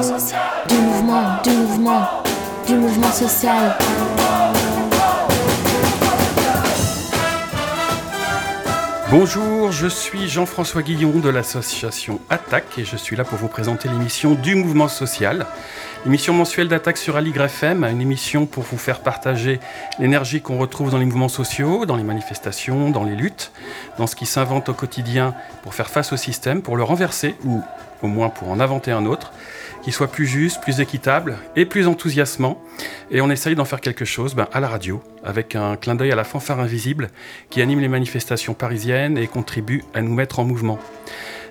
du mouvement, du mouvement, du mouvement social. Bonjour, je suis Jean-François Guillon de l'association Attaque et je suis là pour vous présenter l'émission du mouvement social. Émission mensuelle d'Attaque sur Aligre FM, une émission pour vous faire partager l'énergie qu'on retrouve dans les mouvements sociaux, dans les manifestations, dans les luttes, dans ce qui s'invente au quotidien pour faire face au système, pour le renverser ou au moins pour en inventer un autre qui soit plus juste, plus équitable et plus enthousiasmant. Et on essaye d'en faire quelque chose ben, à la radio, avec un clin d'œil à la fanfare invisible qui anime les manifestations parisiennes et contribue à nous mettre en mouvement.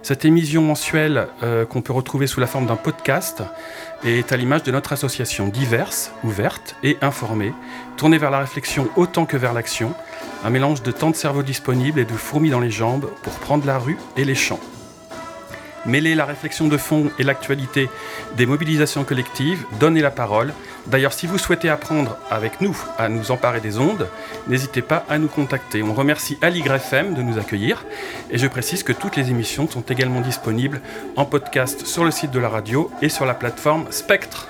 Cette émission mensuelle euh, qu'on peut retrouver sous la forme d'un podcast est à l'image de notre association diverse, ouverte et informée, tournée vers la réflexion autant que vers l'action, un mélange de temps de cerveau disponible et de fourmis dans les jambes pour prendre la rue et les champs. Mêler la réflexion de fond et l'actualité des mobilisations collectives, donner la parole. D'ailleurs, si vous souhaitez apprendre avec nous à nous emparer des ondes, n'hésitez pas à nous contacter. On remercie FM de nous accueillir et je précise que toutes les émissions sont également disponibles en podcast sur le site de la radio et sur la plateforme Spectre.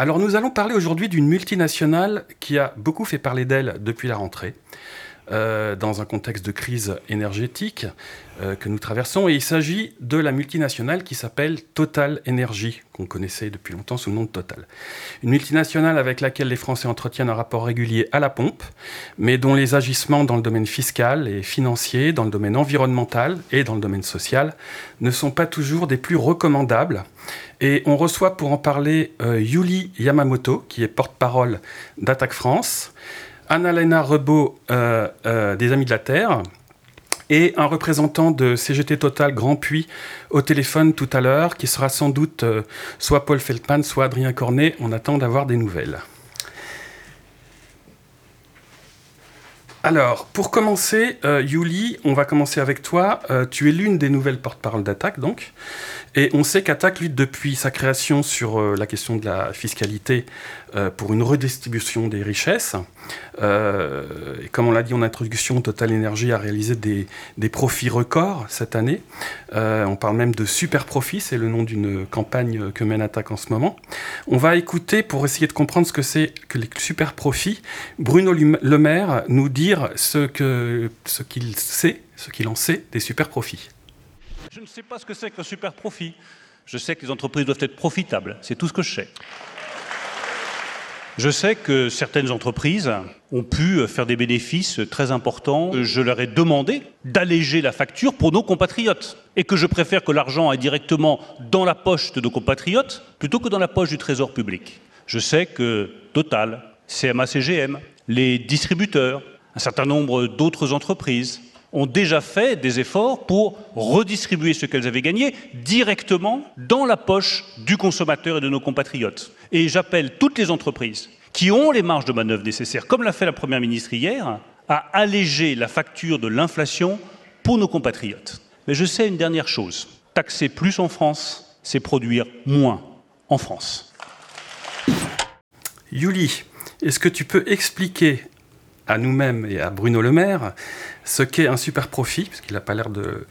Alors nous allons parler aujourd'hui d'une multinationale qui a beaucoup fait parler d'elle depuis la rentrée. Euh, dans un contexte de crise énergétique euh, que nous traversons. Et il s'agit de la multinationale qui s'appelle Total Energy, qu'on connaissait depuis longtemps sous le nom de Total. Une multinationale avec laquelle les Français entretiennent un rapport régulier à la pompe, mais dont les agissements dans le domaine fiscal et financier, dans le domaine environnemental et dans le domaine social ne sont pas toujours des plus recommandables. Et on reçoit pour en parler euh, Yuli Yamamoto, qui est porte-parole d'Attaque France. Annalena Rebaud euh, euh, des Amis de la Terre et un représentant de CGT Total Grand Puy au téléphone tout à l'heure, qui sera sans doute euh, soit Paul Feldman, soit Adrien Cornet. On attend d'avoir des nouvelles. Alors, pour commencer, Yuli, on va commencer avec toi. tu es l'une des nouvelles porte-parole d'Attaque, donc. Et on sait qu'Attaque lutte depuis sa création sur la question de la fiscalité pour une redistribution des richesses. Euh, comme on l'a dit en introduction, Total Energy a réalisé des, profits records cette année. on parle même de super profits, c'est le nom d'une campagne que mène Attaque en ce moment. On va écouter, pour essayer de comprendre ce que c'est que les super profits, Bruno Le Maire nous dire ce qu'il ce qu'il sait, ce qu'il en sait des super profits. Je ne sais pas ce que c'est qu'un super profit. Je sais que les entreprises doivent être profitables. C'est tout ce que je sais. Je sais que certaines entreprises ont pu faire des bénéfices très importants. Je leur ai demandé d'alléger la facture pour nos compatriotes et que je préfère que l'argent aille directement dans la poche de nos compatriotes plutôt que dans la poche du Trésor public. Je sais que Total, CMA-CGM, les distributeurs, un certain nombre d'autres entreprises ont déjà fait des efforts pour redistribuer ce qu'elles avaient gagné directement dans la poche du consommateur et de nos compatriotes. Et j'appelle toutes les entreprises qui ont les marges de manœuvre nécessaires, comme l'a fait la Première ministre hier, à alléger la facture de l'inflation pour nos compatriotes. Mais je sais une dernière chose, taxer plus en France, c'est produire moins en France. Yuli, est-ce que tu peux expliquer à nous-mêmes et à Bruno Le Maire ce qu'est un super profit, puisqu'il n'a pas l'air de,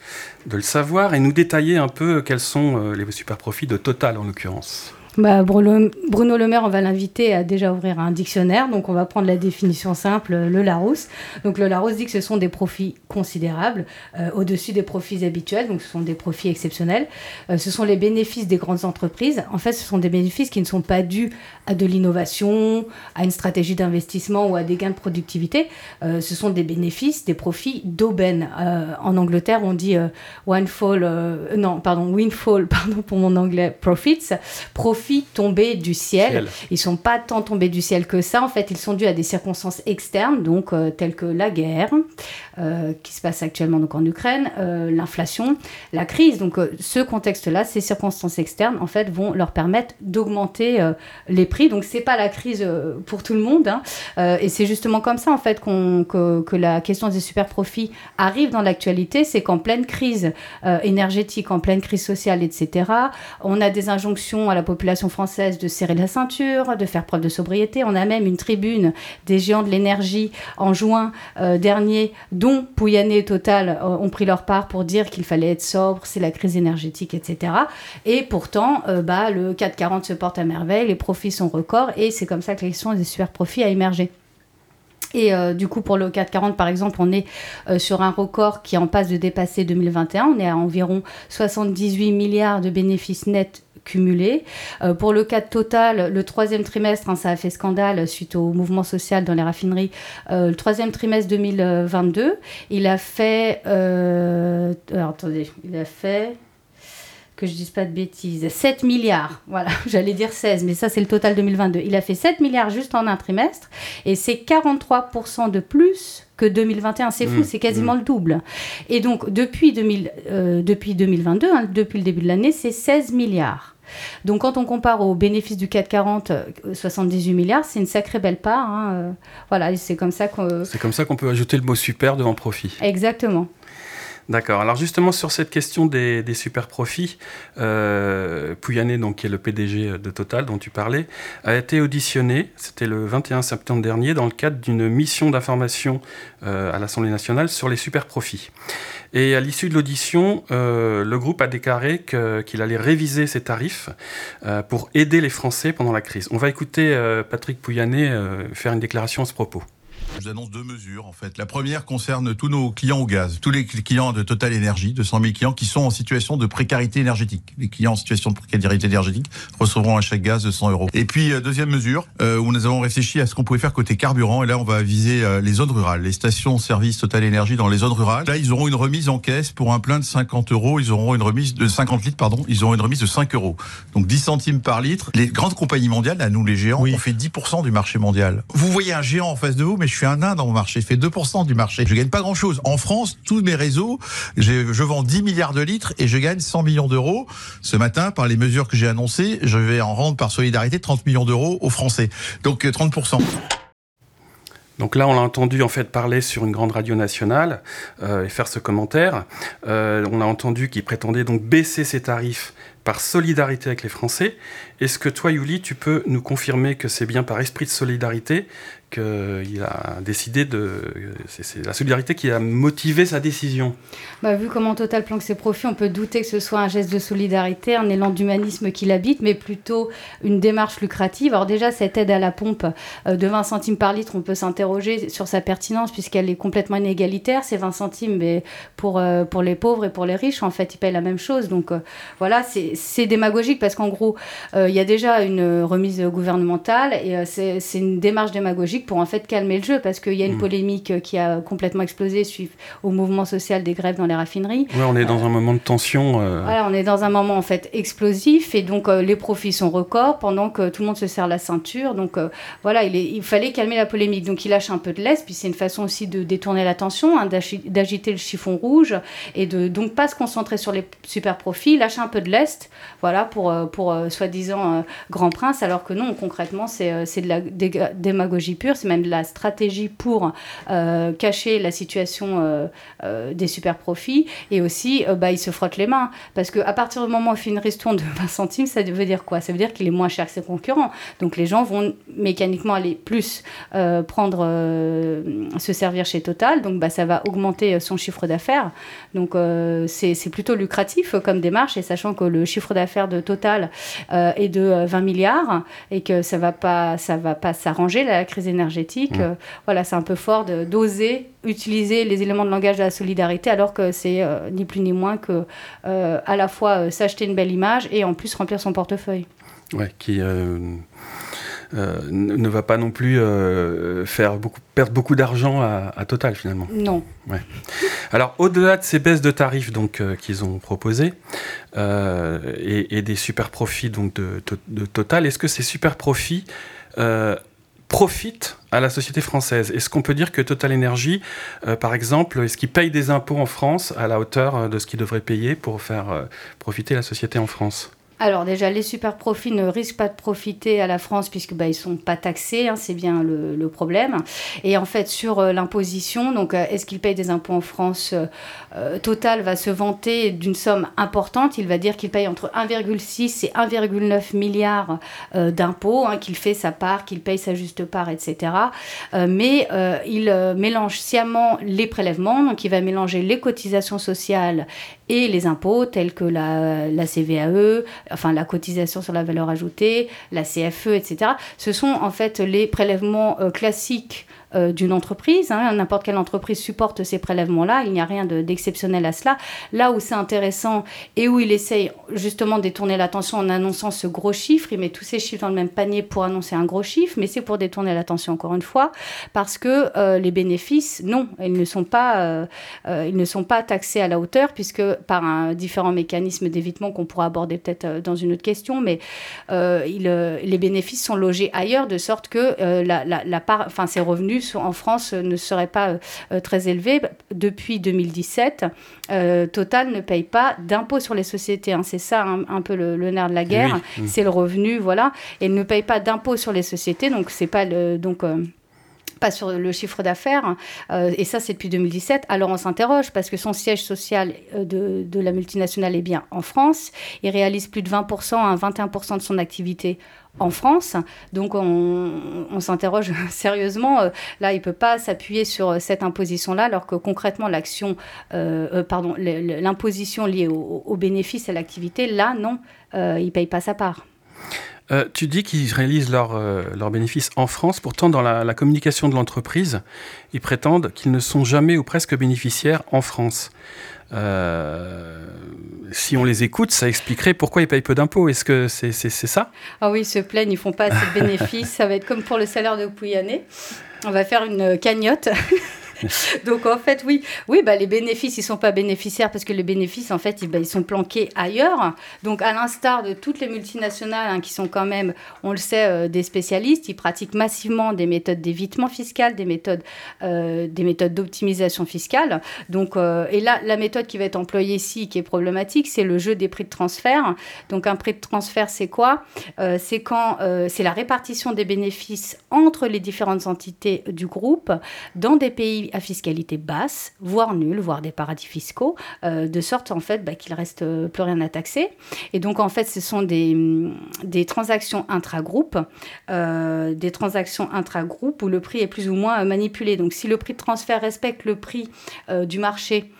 de, le savoir, et nous détailler un peu quels sont euh, les super profits de Total en l'occurrence. Bah, Bruno, Le Maire, on va l'inviter à déjà ouvrir un dictionnaire. Donc, on va prendre la définition simple, le Larousse. Donc, le Larousse dit que ce sont des profits considérables, euh, au-dessus des profits habituels. Donc, ce sont des profits exceptionnels. Euh, ce sont les bénéfices des grandes entreprises. En fait, ce sont des bénéfices qui ne sont pas dus à de l'innovation, à une stratégie d'investissement ou à des gains de productivité. Euh, ce sont des bénéfices, des profits d'aubaine. en Angleterre, on dit one fall, non, pardon, windfall, pardon pour mon anglais, profits. Profits profits tombés du ciel. Ils sont pas tant tombés du ciel que ça. En fait, ils sont dus à des circonstances externes, donc euh, telles que la guerre euh, qui se passe actuellement donc en Ukraine, euh, l'inflation, la crise. Donc, ce contexte-là, ces circonstances externes, en fait, vont leur permettre d'augmenter les prix. Donc, c'est pas la crise pour tout le monde. Hein. et c'est justement comme ça, en fait, que, que, la question des super profits arrive dans l'actualité. C'est qu'en pleine crise énergétique, en pleine crise sociale, etc., on a des injonctions à la population française de serrer la ceinture, de faire preuve de sobriété. On a même une tribune des géants de l'énergie en juin euh, dernier, dont Pouyanné et Total euh, ont pris leur part pour dire qu'il fallait être sobre, c'est la crise énergétique, etc. Et pourtant, bah, le 440 se porte à merveille, les profits sont records, et c'est comme ça que la question des super profits a émergé. Et euh, du coup, pour le 440, par exemple, on est euh, sur un record qui en passe de dépasser 2021. On est à environ 78 milliards de bénéfices nets cumulés. Euh, pour le 4 total, le troisième trimestre, hein, ça a fait scandale suite au mouvement social dans les raffineries. le troisième trimestre 2022, il a fait... Alors, attendez, il a fait que je dise pas de bêtises, 7 milliards. Voilà, j'allais dire 16, mais ça c'est le total 2022. Il a fait 7 milliards juste en un trimestre et c'est 43% de plus que 2021. C'est fou, mmh, c'est quasiment mmh. le double. Et donc depuis, 2000, euh, depuis 2022, hein, depuis le début de l'année, c'est 16 milliards. Donc quand on compare aux bénéfices du 440, 78 euh, milliards, c'est une sacrée belle part. Hein, euh, voilà, c'est comme ça qu'on... C'est comme ça qu'on peut ajouter le mot super devant profit. Exactement. D'accord. Alors justement sur cette question des, super profits, euh, Pouyanné, donc qui est le PDG de Total dont tu parlais, a été auditionné. C'était le 21 septembre dernier dans le cadre d'une mission d'information euh, à l'Assemblée nationale sur les super profits. Et à l'issue de l'audition, euh, le groupe a déclaré qu'il allait réviser ses tarifs pour aider les Français pendant la crise. On va écouter Patrick Pouyanné faire une déclaration à ce propos. Je vous annonce deux mesures en fait. La première concerne tous nos clients au gaz, tous les clients de Total Énergie, 200 000 clients qui sont en situation de précarité énergétique. Les clients en situation de précarité énergétique recevront un chèque gaz de 100 euros. Et puis euh, deuxième mesure euh, où nous avons réfléchi à ce qu'on pouvait faire côté carburant et là on va viser euh, les zones rurales, les stations service Total Énergie dans les zones rurales. Là ils auront une remise en caisse pour un plein de 50 euros, ils auront une remise de 50 litres pardon, ils auront une remise de 5 euros. Donc 10 centimes par litre. Les grandes compagnies mondiales, à nous les géants, on fait 10% du marché mondial. Vous voyez un géant en face de vous, mais je suis un nain dans mon marché, je fais 2% du marché. Je gagne pas grand chose. En France, tous mes réseaux, je vends 10 milliards de litres et je gagne 100 millions d'euros. Ce matin, par les mesures que j'ai annoncées, je vais en rendre par solidarité 30 millions d'euros aux Français. Donc 30%. Euh, donc là, on l'a entendu en fait parler sur une grande radio nationale euh, et faire ce commentaire. Euh, on a entendu qu'il prétendait donc baisser ses tarifs par solidarité avec les Français. Est-ce que toi, Yuli, tu peux nous confirmer que c'est bien par esprit de solidarité qu'il a décidé de. C'est la solidarité qui a motivé sa décision. Bah, vu comment Total planque ses profits, on peut douter que ce soit un geste de solidarité, un élan d'humanisme qui l'habite, mais plutôt une démarche lucrative. Alors, déjà, cette aide à la pompe euh, de 20 centimes par litre, on peut s'interroger sur sa pertinence puisqu'elle est complètement inégalitaire. C'est 20 centimes, mais pour, euh, pour les pauvres et pour les riches, en fait, ils payent la même chose. Donc, euh, voilà, c'est démagogique parce qu'en gros, il y a déjà une remise gouvernementale et c'est une démarche démagogique pour en fait calmer le jeu parce qu'il y a une mm. polémique qui a complètement explosé suite au mouvement social des grèves dans les raffineries. Oui, on est dans un moment de tension. Euh. Voilà, on est dans un moment en fait explosif et donc euh, les profits sont records pendant que tout le monde se serre la ceinture. Donc euh, voilà, il, est, il, fallait calmer la polémique. Donc il lâche un peu de l'est, puis c'est une façon aussi de détourner l'attention, hein, d'agiter le chiffon rouge et de donc pas se concentrer sur les super profits, lâcher un peu de l'est, voilà pour pour soi-disant grand prince, alors que non, concrètement c'est de la démagogie pure c'est même de la stratégie pour euh, cacher la situation euh, euh, des super profits. Et aussi, bah, il se frotte les mains. Parce qu'à partir du moment où il fait une ristourne de 20 centimes, ça veut dire quoi? Ça veut dire qu'il est moins cher que ses concurrents. Donc les gens vont mécaniquement aller plus prendre, se servir chez Total. Donc bah, ça va augmenter son chiffre d'affaires. Donc c'est plutôt lucratif comme démarche. Et sachant que le chiffre d'affaires de Total est de 20 milliards et que ça va pas, va pas s'arranger la crise énergétique énergétique. Mm. Euh, voilà, c'est un peu fort d'oser utiliser les éléments de langage de la solidarité alors que c'est euh, ni plus ni moins que euh, à la fois s'acheter une belle image et en plus remplir son portefeuille. Ouais, qui ne va pas non plus faire beaucoup, perdre beaucoup d'argent à, Total finalement. Non. Ouais. Alors au-delà de ces baisses de tarifs donc qu'ils ont proposées et, des super profits donc de, de Total, est-ce que ces super profits profite à la société française. Est-ce qu'on peut dire que Total Energy, euh, par exemple, est-ce qu'il paye des impôts en France à la hauteur euh, de ce qu'il devrait payer pour faire euh, profiter la société en France? Alors déjà, les super profits ne risquent pas de profiter à la France puisque bah, ils sont pas taxés, hein, c'est bien le, problème. Et en fait, sur euh, l'imposition, donc euh, est-ce qu'ils payent des impôts en France euh, Total va se vanter d'une somme importante. Il va dire qu'il paye entre 1,6 et 1,9 milliards d'impôts, hein, qu'il fait sa part, qu'il paye sa juste part, etc. mais il mélange sciemment les prélèvements, donc il va mélanger les cotisations sociales et les impôts tels que la, CVAE, enfin la cotisation sur la valeur ajoutée, la CFE, etc. Ce sont en fait les prélèvements euh, classiques euh, d'une entreprise. Hein. N'importe quelle entreprise supporte ces prélèvements-là. Il n'y a rien d'exceptionnel à cela. Là où c'est intéressant et où il essaye justement de détourner l'attention en annonçant ce gros chiffre, il met tous ces chiffres dans le même panier pour annoncer un gros chiffre, mais c'est pour détourner l'attention encore une fois, parce que euh, les bénéfices, non, ils ne sont pas, euh, ils ne sont pas taxés à la hauteur, puisque par un différent mécanisme d'évitement qu'on pourra aborder peut-être dans une autre question, mais les bénéfices sont logés ailleurs, de sorte que la, la, part, ces revenus en France ne serait pas euh, très élevé. Depuis 2017, euh, Total ne paye pas d'impôt sur les sociétés. Hein. C'est ça un, peu le, nerf de la guerre. C'est le revenu, voilà. Et ne paye pas d'impôt sur les sociétés. Donc, c'est pas le. Donc, euh, pas sur le chiffre d'affaires, et ça c'est depuis 2017, alors on s'interroge parce que son siège social de, de, la multinationale est bien en France, il réalise plus de 20% à 21% de son activité en France. Donc on, s'interroge sérieusement. Euh, là, il ne peut pas s'appuyer sur euh, cette imposition-là, alors que concrètement, l'action, euh, pardon, l'imposition liée au, bénéfice et à l'activité, là, non, il ne paye pas sa part. Tu dis qu'ils réalisent leurs leur bénéfices en France, pourtant dans la, la communication de l'entreprise, ils prétendent qu'ils ne sont jamais ou presque bénéficiaires en France. Euh, si on les écoute, ça expliquerait pourquoi ils payent peu d'impôts. Est-ce que c'est ça? Ah oui, ils se plaignent, ils font pas assez de bénéfices. ça va être comme pour le salaire de Pouyanné. On va faire une cagnotte. Donc en fait, oui, oui bah, les bénéfices, ils ne sont pas bénéficiaires parce que les bénéfices, en fait, ils, bah, ils sont planqués ailleurs. Donc à l'instar de toutes les multinationales hein, qui sont quand même, on le sait, euh, des spécialistes, ils pratiquent massivement des méthodes d'évitement fiscal, des méthodes, euh, des méthodes d'optimisation fiscale. Donc, euh, et là, la méthode qui va être employée ici, qui est problématique, c'est le jeu des prix de transfert. Donc un prix de transfert, c'est quoi? C'est quand c'est la répartition des bénéfices entre les différentes entités du groupe dans des pays à fiscalité basse, voire nulle, voire des paradis fiscaux, euh, de sorte en fait bah, qu'il reste euh, plus rien à taxer. Et donc en fait, ce sont des, mm, des transactions intra-groupes, euh, des transactions intra-groupes où le prix est plus ou moins manipulé. Donc si le prix de transfert respecte le prix du marché,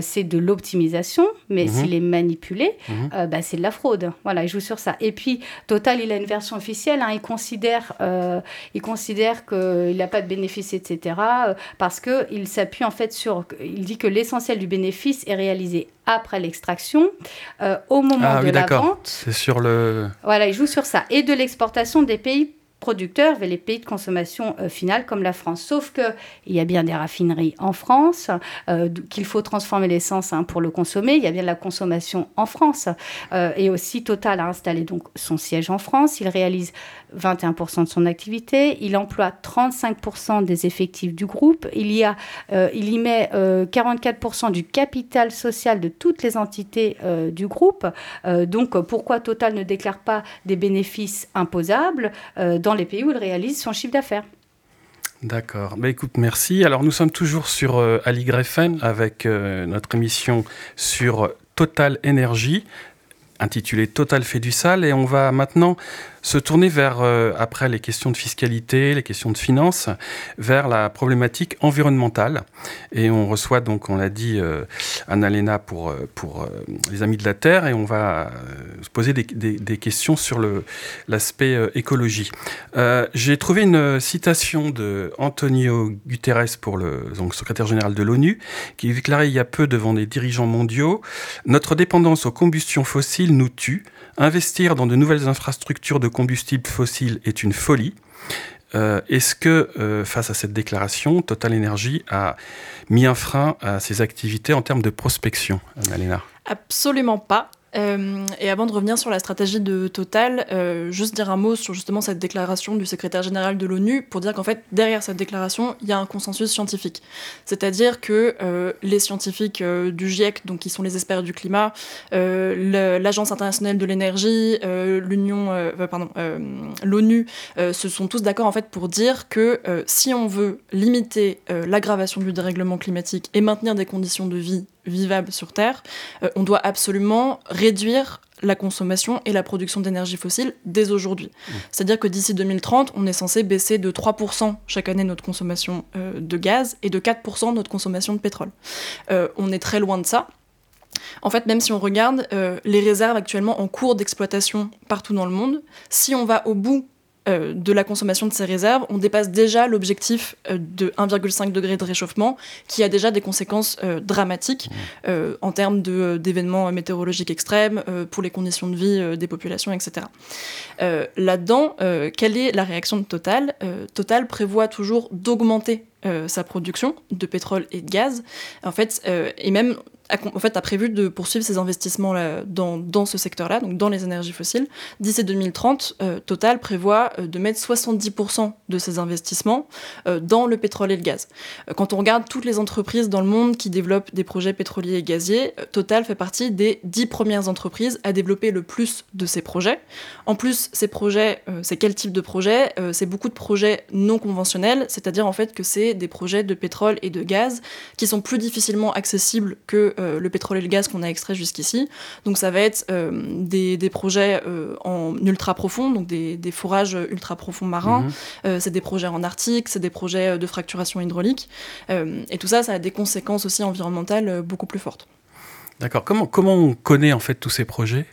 c'est de l'optimisation, mais mhm. s'il est manipulé, mhm. bah, c'est de la fraude. Voilà, il joue sur ça. Et puis Total, il a une version officielle. Hein, il considère, il considère qu'il n'a pas de bénéfice, etc. parce que il s'appuie en fait sur. Il dit que l'essentiel du bénéfice est réalisé après l'extraction, euh, au moment ah de la vente. C'est sur le. Voilà, il joue sur ça. Et de l'exportation des pays producteurs vers les pays de consommation euh, finale comme la France. Sauf qu'il y a bien des raffineries en France, euh, qu'il faut transformer l'essence hein, pour le consommer. Il y a bien de la consommation en France. Euh, et aussi, Total a installé donc son siège en France. Il réalise 21% de son activité. Il emploie 35% des effectifs du groupe. Il y, a, il y met 44% du capital social de toutes les entités du groupe. donc, pourquoi Total ne déclare pas des bénéfices imposables dans les pays où il réalise son chiffre d'affaires. D'accord. Bah, écoute, merci. Alors, nous sommes toujours sur euh, FM avec euh, notre émission sur Total Énergie, intitulée Total fait du sale. Et on va maintenant se tourner vers, euh, après les questions de fiscalité, les questions de finances, vers la problématique environnementale. Et on reçoit donc, on l'a dit, euh, pour, euh, pour les Amis de la Terre, et on va se poser des, des, questions sur l'aspect écologie. J'ai trouvé une citation de Antonio Guterres, pour le donc, secrétaire général de l'ONU, qui déclarait il y a peu devant des dirigeants mondiaux Notre dépendance aux combustions fossiles nous tue. Investir dans de nouvelles infrastructures de combustibles fossiles est une folie. Euh, est-ce que, euh, face à cette déclaration, Total Energy a mis un frein à ses activités en termes de prospection, Annalena Absolument pas. Euh, et avant de revenir sur la stratégie de Total, euh, juste dire un mot sur justement cette déclaration du secrétaire général de l'ONU pour dire qu'en fait, derrière cette déclaration, il y a un consensus scientifique. C'est-à-dire que euh, les scientifiques du GIEC, donc qui sont les experts du climat, l'Agence internationale de l'énergie, l'ONU, se sont tous d'accord en fait pour dire que si on veut limiter l'aggravation du dérèglement climatique et maintenir des conditions de vie vivable sur Terre, euh, on doit absolument réduire la consommation et la production d'énergie fossile dès aujourd'hui. Mmh. C'est-à-dire que d'ici 2030, on est censé baisser de 3% chaque année notre consommation euh, de gaz et de 4% notre consommation de pétrole. Euh, on est très loin de ça. En fait, même si on regarde les réserves actuellement en cours d'exploitation partout dans le monde, si on va au bout euh, de la consommation de ces réserves, on dépasse déjà l'objectif euh, de 1,5 degré de réchauffement, qui a déjà des conséquences euh, dramatiques mmh. en termes d'événements météorologiques extrêmes, pour les conditions de vie des populations, etc. Là-dedans, quelle est la réaction de Total? Total prévoit toujours d'augmenter sa production de pétrole et de gaz, en fait, et même en fait, a prévu de poursuivre ses investissements là, dans, dans, ce secteur-là, donc dans les énergies fossiles. D'ici 2030, euh, Total prévoit euh, de mettre 70% de ses investissements euh, dans le pétrole et le gaz. quand on regarde toutes les entreprises dans le monde qui développent des projets pétroliers et gaziers, Total fait partie des 10 premières entreprises à développer le plus de ces projets. En plus, ces projets, c'est quel type de projet C'est beaucoup de projets non conventionnels, c'est-à-dire en fait que c'est des projets de pétrole et de gaz qui sont plus difficilement accessibles que le pétrole et le gaz qu'on a extrait jusqu'ici. Donc ça va être euh, des, projets euh, en ultra profond, donc des, forages ultra profonds marins. Mhm. c'est des projets en Arctique, c'est des projets de fracturation hydraulique. et tout ça, ça a des conséquences aussi environnementales beaucoup plus fortes. D'accord. Comment, comment on connaît en fait tous ces projets?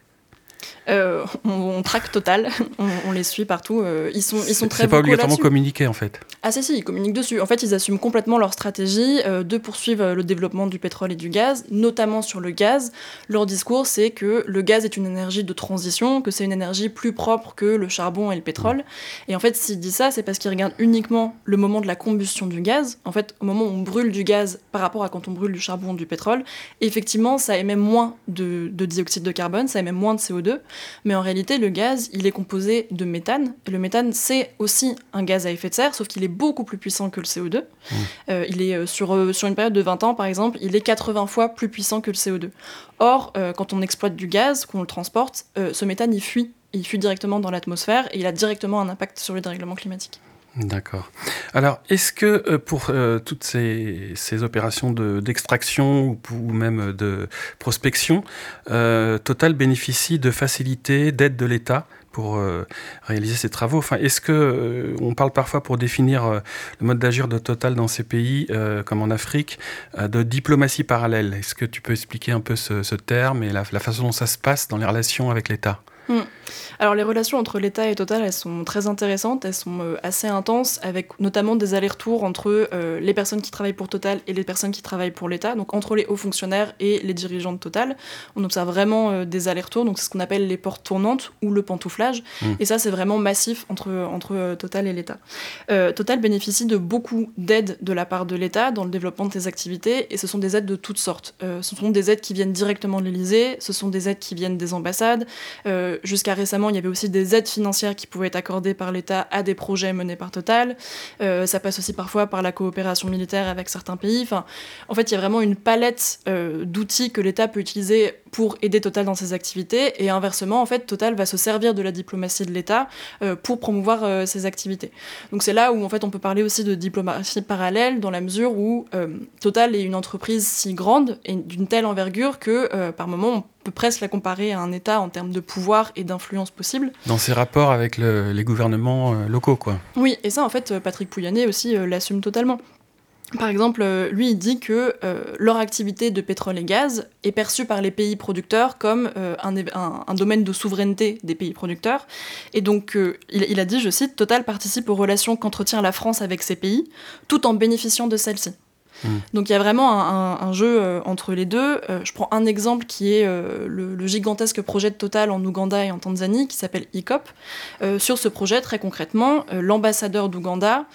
Euh, on, traque total, on, les suit partout. Euh, ils sont, ils sont très. C'est pas obligatoirement communiqué en fait. Ah si si, ils communiquent dessus. En fait, ils assument complètement leur stratégie euh, de poursuivre le développement du pétrole et du gaz, notamment sur le gaz. Leur discours, c'est que le gaz est une énergie de transition, que c'est une énergie plus propre que le charbon et le pétrole. Et en fait, s'ils disent ça, c'est parce qu'ils regardent uniquement le moment de la combustion du gaz. En fait, au moment où on brûle du gaz par rapport à quand on brûle du charbon ou du pétrole, effectivement, ça émet moins de, de dioxyde de carbone, ça émet moins de CO2. Mais en réalité, le gaz, il est composé de méthane. Et le méthane, c'est aussi un gaz à effet de serre, sauf qu'il est beaucoup plus puissant que le CO2. Mmh. Euh, il est euh, sur, euh, sur une période de 20 ans, par exemple, il est 80 fois plus puissant que le CO2. Or, quand on exploite du gaz, qu'on le transporte, ce méthane, il fuit. Il fuit directement dans l'atmosphère et il a directement un impact sur le dérèglement climatique. D'accord. Alors, est-ce que euh, pour euh, toutes ces, opérations d'extraction ou, même de prospection, euh, Total bénéficie de facilités, d'aides de l'État pour réaliser ces travaux? Enfin, est-ce que on parle parfois pour définir le mode d'agir de Total dans ces pays, comme en Afrique, de diplomatie parallèle? Est-ce que tu peux expliquer un peu ce, terme et la, façon dont ça se passe dans les relations avec l'État? Hmm. Alors les relations entre l'État et Total, elles sont très intéressantes, elles sont euh, assez intenses, avec notamment des allers-retours entre euh, les personnes qui travaillent pour Total et les personnes qui travaillent pour l'État, donc entre les hauts fonctionnaires et les dirigeants de Total. On observe vraiment euh, des allers-retours, donc c'est ce qu'on appelle les portes tournantes ou le pantouflage, mmh. et ça c'est vraiment massif entre, entre Total et l'État. Total bénéficie de beaucoup d'aides de la part de l'État dans le développement de ses activités, et ce sont des aides de toutes sortes. ce sont des aides qui viennent directement de l'Élysée, ce sont des aides qui viennent des ambassades. Jusqu'à récemment, il y avait aussi des aides financières qui pouvaient être accordées par l'État à des projets menés par Total. Euh, ça passe aussi parfois par la coopération militaire avec certains pays. Enfin, en fait, il y a vraiment une palette euh, d'outils que l'État peut utiliser pour aider Total dans ses activités. Et inversement, en fait, Total va se servir de la diplomatie de l'État euh, pour promouvoir ses activités. Donc c'est là où en fait on peut parler aussi de diplomatie parallèle dans la mesure où Total est une entreprise si grande et d'une telle envergure que par moment on peut presque la comparer à un État en termes de pouvoir et d'influence possible. Dans ses rapports avec les gouvernements euh, locaux, quoi. Oui, et ça, en fait, euh, Patrick Pouyanné aussi euh, l'assume totalement. Par exemple, lui, il dit que leur activité de pétrole et gaz est perçue par les pays producteurs comme un, domaine de souveraineté des pays producteurs. Et donc, il, il, a dit, je cite, Total participe aux relations qu'entretient la France avec ces pays, tout en bénéficiant de celles-ci. Mmh. Donc il y a vraiment un, jeu euh, entre les deux. Euh, je prends un exemple qui est euh, le, gigantesque projet de Total en Ouganda et en Tanzanie qui s'appelle ICOP. sur ce projet, très concrètement, l'ambassadeur d'Ouganda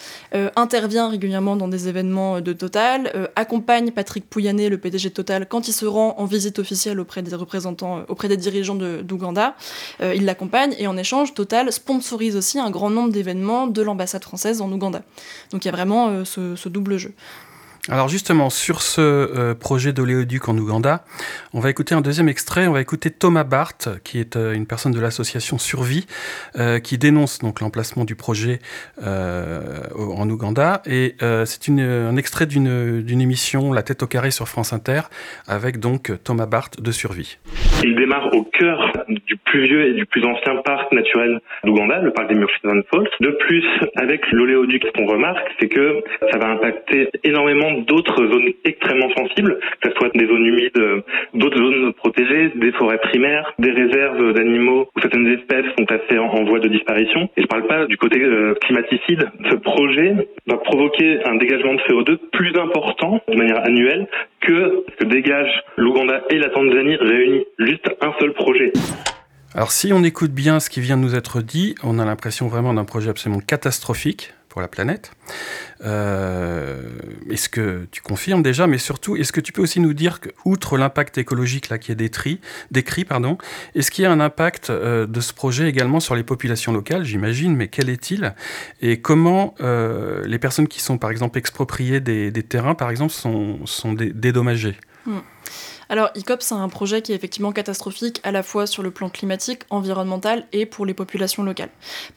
intervient régulièrement dans des événements de Total, accompagne Patrick Pouyanné, le PDG de Total, quand il se rend en visite officielle auprès des représentants, auprès des dirigeants d'Ouganda. il l'accompagne et en échange, Total sponsorise aussi un grand nombre d'événements de l'ambassade française en Ouganda. Donc il y a vraiment ce double jeu. Alors justement, sur ce euh, projet d'oléoduc en Ouganda, on va écouter un deuxième extrait. On va écouter Thomas Barth, qui est euh, une personne de l'association Survie, euh, qui dénonce donc l'emplacement du projet en Ouganda. Et c'est un extrait d'une émission La tête au carré sur France Inter, avec donc Thomas Barth de Survie. Il démarre au cœur du plus vieux et du plus ancien parc naturel d'Ouganda, le parc des Murchison Falls. De plus, avec l'oléoduc, ce qu'on remarque, c'est que ça va impacter énormément d'autres zones extrêmement sensibles, que ce soit des zones humides, euh, d'autres zones protégées, des forêts primaires, des réserves d'animaux où certaines espèces sont passées en, voie de disparition. Et je parle pas du côté euh, climaticide. Ce projet va provoquer un dégagement de CO2 plus important de manière annuelle que ce que dégage l'Ouganda et la Tanzanie réunis. Juste un seul projet. Alors si on écoute bien ce qui vient de nous être dit, on a l'impression vraiment d'un projet absolument catastrophique pour la planète. Euh, est-ce que tu confirmes déjà, mais surtout, est-ce que tu peux aussi nous dire que, outre l'impact écologique là qui est décrit, décrit pardon, est-ce qu'il y a un impact euh, de ce projet également sur les populations locales, j'imagine, mais quel est-il? Et comment euh, les personnes qui sont par exemple expropriées des, terrains, par exemple, sont, sont dédommagées? Hmm. Alors, ICOP, c'est un projet qui est effectivement catastrophique à la fois sur le plan climatique, environnemental et pour les populations locales.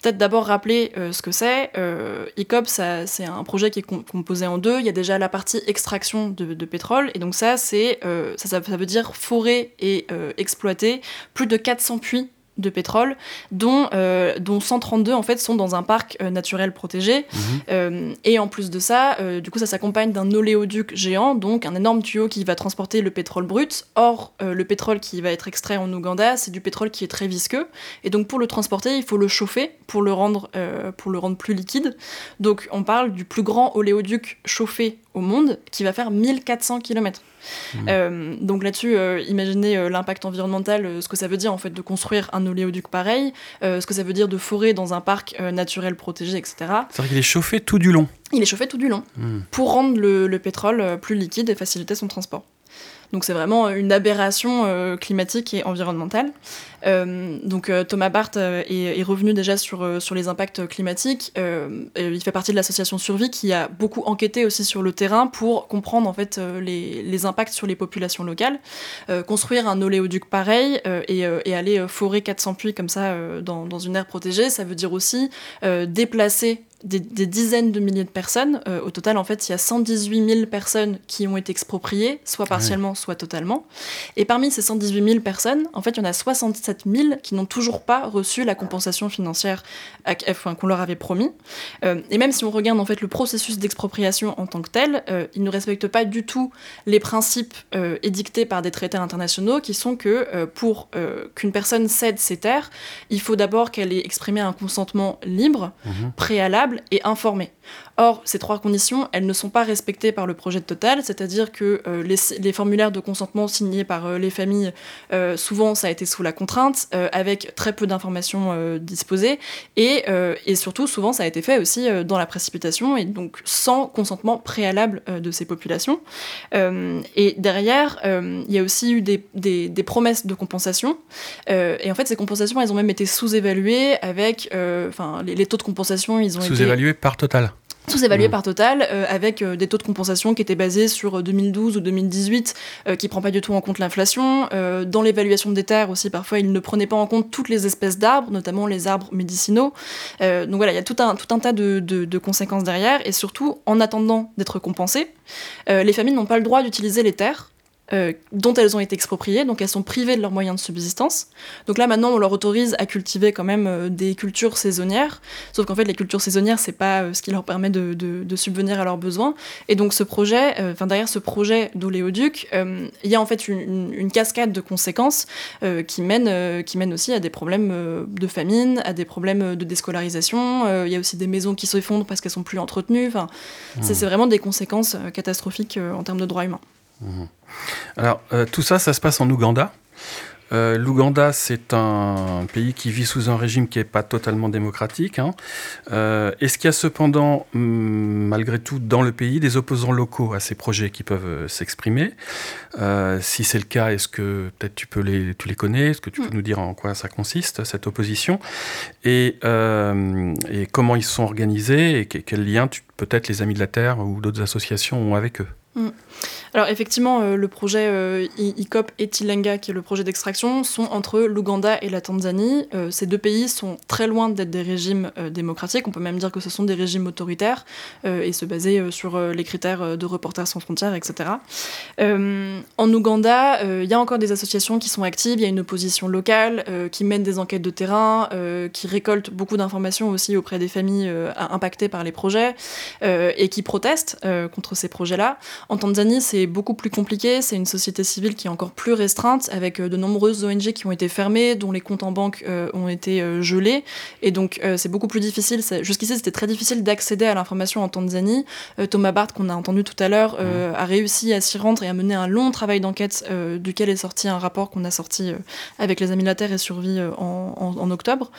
Peut-être d'abord rappeler euh, ce que c'est. Euh, ICOP, c'est un projet qui est composé en deux. Il y a déjà la partie extraction de, pétrole, et donc ça, euh, ça, ça, veut dire forer et exploiter plus de 400 puits de pétrole, dont, euh, dont 132 en fait sont dans un parc euh, naturel protégé. Mhm. Euh, et en plus de ça, du coup, ça s'accompagne d'un oléoduc géant, donc un énorme tuyau qui va transporter le pétrole brut. Or, le pétrole qui va être extrait en Ouganda, c'est du pétrole qui est très visqueux, et donc pour le transporter, il faut le chauffer pour le rendre, pour le rendre plus liquide. Donc, on parle du plus grand oléoduc chauffé au monde, qui va faire 1400 km. Mmh. Euh, donc là-dessus, euh, imaginez euh, l'impact environnemental, ce que ça veut dire en fait de construire un oléoduc pareil, ce que ça veut dire de forer dans un parc naturel protégé, etc. C'est-à-dire qu'il est chauffé tout du long. Il est chauffé tout du long mmh. pour rendre le, pétrole plus liquide et faciliter son transport. Donc c'est vraiment une aberration climatique et environnementale. Euh, donc euh, Thomas Barth euh, est, revenu déjà sur, les impacts climatiques. il fait partie de l'association Survie qui a beaucoup enquêté aussi sur le terrain pour comprendre en fait les, impacts sur les populations locales. construire un oléoduc pareil et, et, aller forer 400 puits comme ça dans, une aire protégée, ça veut dire aussi déplacer des, des, dizaines de milliers de personnes. au total, en fait, il y a 118 000 personnes qui ont été expropriées, soit partiellement, soit totalement. Et parmi ces 118 000 personnes, en fait, il y en a 67 000 qui n'ont toujours pas reçu la compensation financière qu'on leur avait promis. Euh, et même si on regarde en fait le processus d'expropriation en tant que tel, euh, il ne respecte pas du tout les principes euh, édictés par des traités internationaux qui sont que pour qu'une personne cède ses terres, il faut d'abord qu'elle ait exprimé un consentement libre, mhm. préalable et informé. Or, ces trois conditions, elles ne sont pas respectées par le projet de Total, c'est-à-dire que euh, les, formulaires de consentement signés par euh, les familles, euh, souvent ça a été sous la contrainte, avec très peu d'informations disposées, et, surtout souvent ça a été fait aussi dans la précipitation, et donc sans consentement préalable de ces populations. et derrière, il y a aussi eu des, promesses de compensation, et en fait ces compensations, elles ont même été sous-évaluées avec, enfin les, les, taux de compensation, ils ont été... Sous-évaluées par Total sous-évalué mmh. par Total, euh, avec euh, des taux de compensation qui étaient basés sur 2012 euh, ou 2018, qui ne prend pas du tout en compte l'inflation. dans l'évaluation des terres aussi, parfois, ils ne prenaient pas en compte toutes les espèces d'arbres, notamment les arbres médicinaux. donc voilà, il y a tout un, tout un tas de, de, conséquences derrière, et surtout, en attendant d'être compensés, les familles n'ont pas le droit d'utiliser les terres euh, dont elles ont été expropriées, donc elles sont privées de leurs moyens de subsistance. Donc là maintenant on leur autorise à cultiver quand même euh, des cultures saisonnières, sauf qu'en fait les cultures saisonnières c'est pas euh, ce qui leur permet de, de, de, subvenir à leurs besoins. Et donc ce projet, enfin derrière ce projet d'oléoduc, il y a en fait une, une, cascade de conséquences qui mènent qui mène aussi à des problèmes de famine, à des problèmes de déscolarisation. Il y a aussi des maisons qui s'effondrent parce qu'elles sont plus entretenues. Enfin, mmh. c'est vraiment des conséquences catastrophiques en termes de droits humains. Mmh. Alors, euh, tout ça, ça se passe en Ouganda. Euh, L'Ouganda, c'est un pays qui vit sous un régime qui n'est pas totalement démocratique. Hein. Euh, Est-ce qu'il y a cependant, mm, malgré tout, dans le pays, des opposants locaux à ces projets qui peuvent s'exprimer? Euh, Si c'est le cas, est-ce que peut-être tu peux les, tu les connais? Est-ce que tu peux mm. nous dire en quoi ça consiste, cette opposition? Et, et, comment ils sont organisés? Et quels liens peut-être les Amis de la Terre ou d'autres associations ont avec eux? Mm. Alors effectivement, euh, le projet euh, ICOP et Tilenga, qui est le projet d'extraction, sont entre l'Ouganda et la Tanzanie. Euh, ces deux pays sont très loin d'être des régimes démocratiques, on peut même dire que ce sont des régimes autoritaires, et se baser sur les critères de Reporters sans frontières, etc. en Ouganda, il y a encore des associations qui sont actives, il y a une opposition locale qui mène des enquêtes de terrain, qui récolte beaucoup d'informations aussi auprès des familles impactées par les projets, et qui protestent contre ces projets-là. En Tanzanie, c'est beaucoup plus compliqué. C'est une société civile qui est encore plus restreinte, avec euh, de nombreuses ONG qui ont été fermées, dont les comptes en banque euh, ont été euh, gelés. Et donc, c'est beaucoup plus difficile. Jusqu'ici, c'était très difficile d'accéder à l'information en Tanzanie. Thomas Barth, qu'on a entendu tout à l'heure, mmh. a réussi à s'y rendre et à mener un long travail d'enquête, duquel est sorti un rapport qu'on a sorti avec les Amis de la Terre et Survie en, en, en, octobre.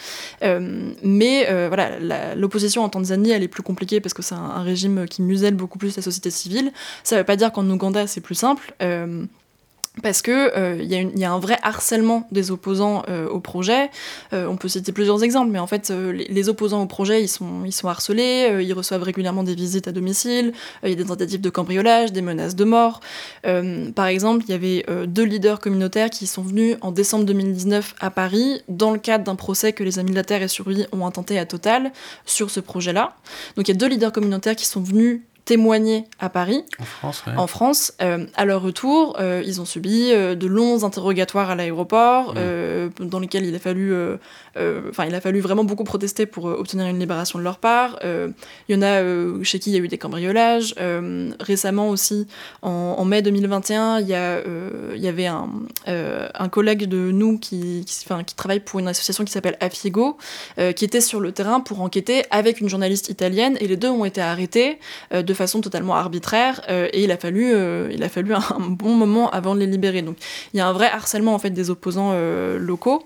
mais voilà, l'opposition en Tanzanie, elle est plus compliquée parce que c'est un, un, régime qui muselle beaucoup plus la société civile. Ça ne veut pas dire qu'en Ouganda, c'est plus simple. Euh, parce que il euh, y, y, a un vrai harcèlement des opposants euh, au projet. On peut citer plusieurs exemples, mais en fait, les, opposants au projet, ils sont, ils sont harcelés, ils reçoivent régulièrement des visites à domicile, il y a des tentatives de cambriolage, des menaces de mort. par exemple, il y avait deux leaders communautaires qui sont venus en décembre 2019 à Paris dans le cadre d'un procès que les Amis de la Terre et Survie ont intenté à Total sur ce projet-là. Donc il y a deux leaders communautaires qui sont venus témoigner à Paris, en France. Ouais. En France euh, à leur retour, euh, ils ont subi euh, de longs interrogatoires à l'aéroport, mmh. dans lesquels il a fallu, enfin, il a fallu vraiment beaucoup protester pour obtenir une libération de leur part. Il y en a chez qui il y a eu des cambriolages. récemment aussi, en, mai 2021, il y, avait un, collègue de nous qui, travaille pour une association qui s'appelle Afigo, qui était sur le terrain pour enquêter avec une journaliste italienne, et les deux ont été arrêtés de façon totalement arbitraire euh, et il a fallu, euh, un, bon moment avant de les libérer. Donc il y a un vrai harcèlement en fait des opposants euh, locaux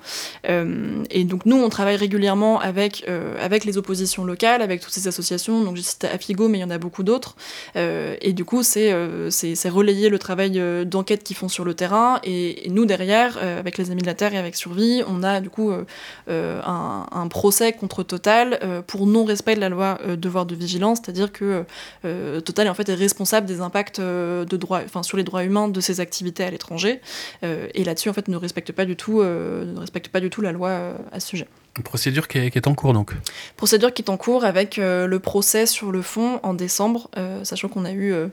euh, et donc nous on travaille régulièrement avec euh, avec les oppositions locales, avec toutes ces associations. Donc j'ai cité Afigo, mais il y en a beaucoup d'autres. Et du coup c'est c'est relayer le travail d'enquête qu'ils font sur le terrain. Et, nous derrière avec les Amis de la Terre et avec Survie, on a du coup un, procès contre Total pour non respect de la loi devoir de vigilance, c'est-à-dire que euh, Total en fait est responsable des impacts euh, de droit, sur les droits humains de ses activités à l'étranger, euh, et là-dessus en fait ne respecte pas du tout, ne respecte pas du tout la loi à sujet. Une procédure qui est, qui est, en cours donc Procédure qui est en cours avec euh, le procès sur le fond en décembre, euh, sachant qu'on a eu euh,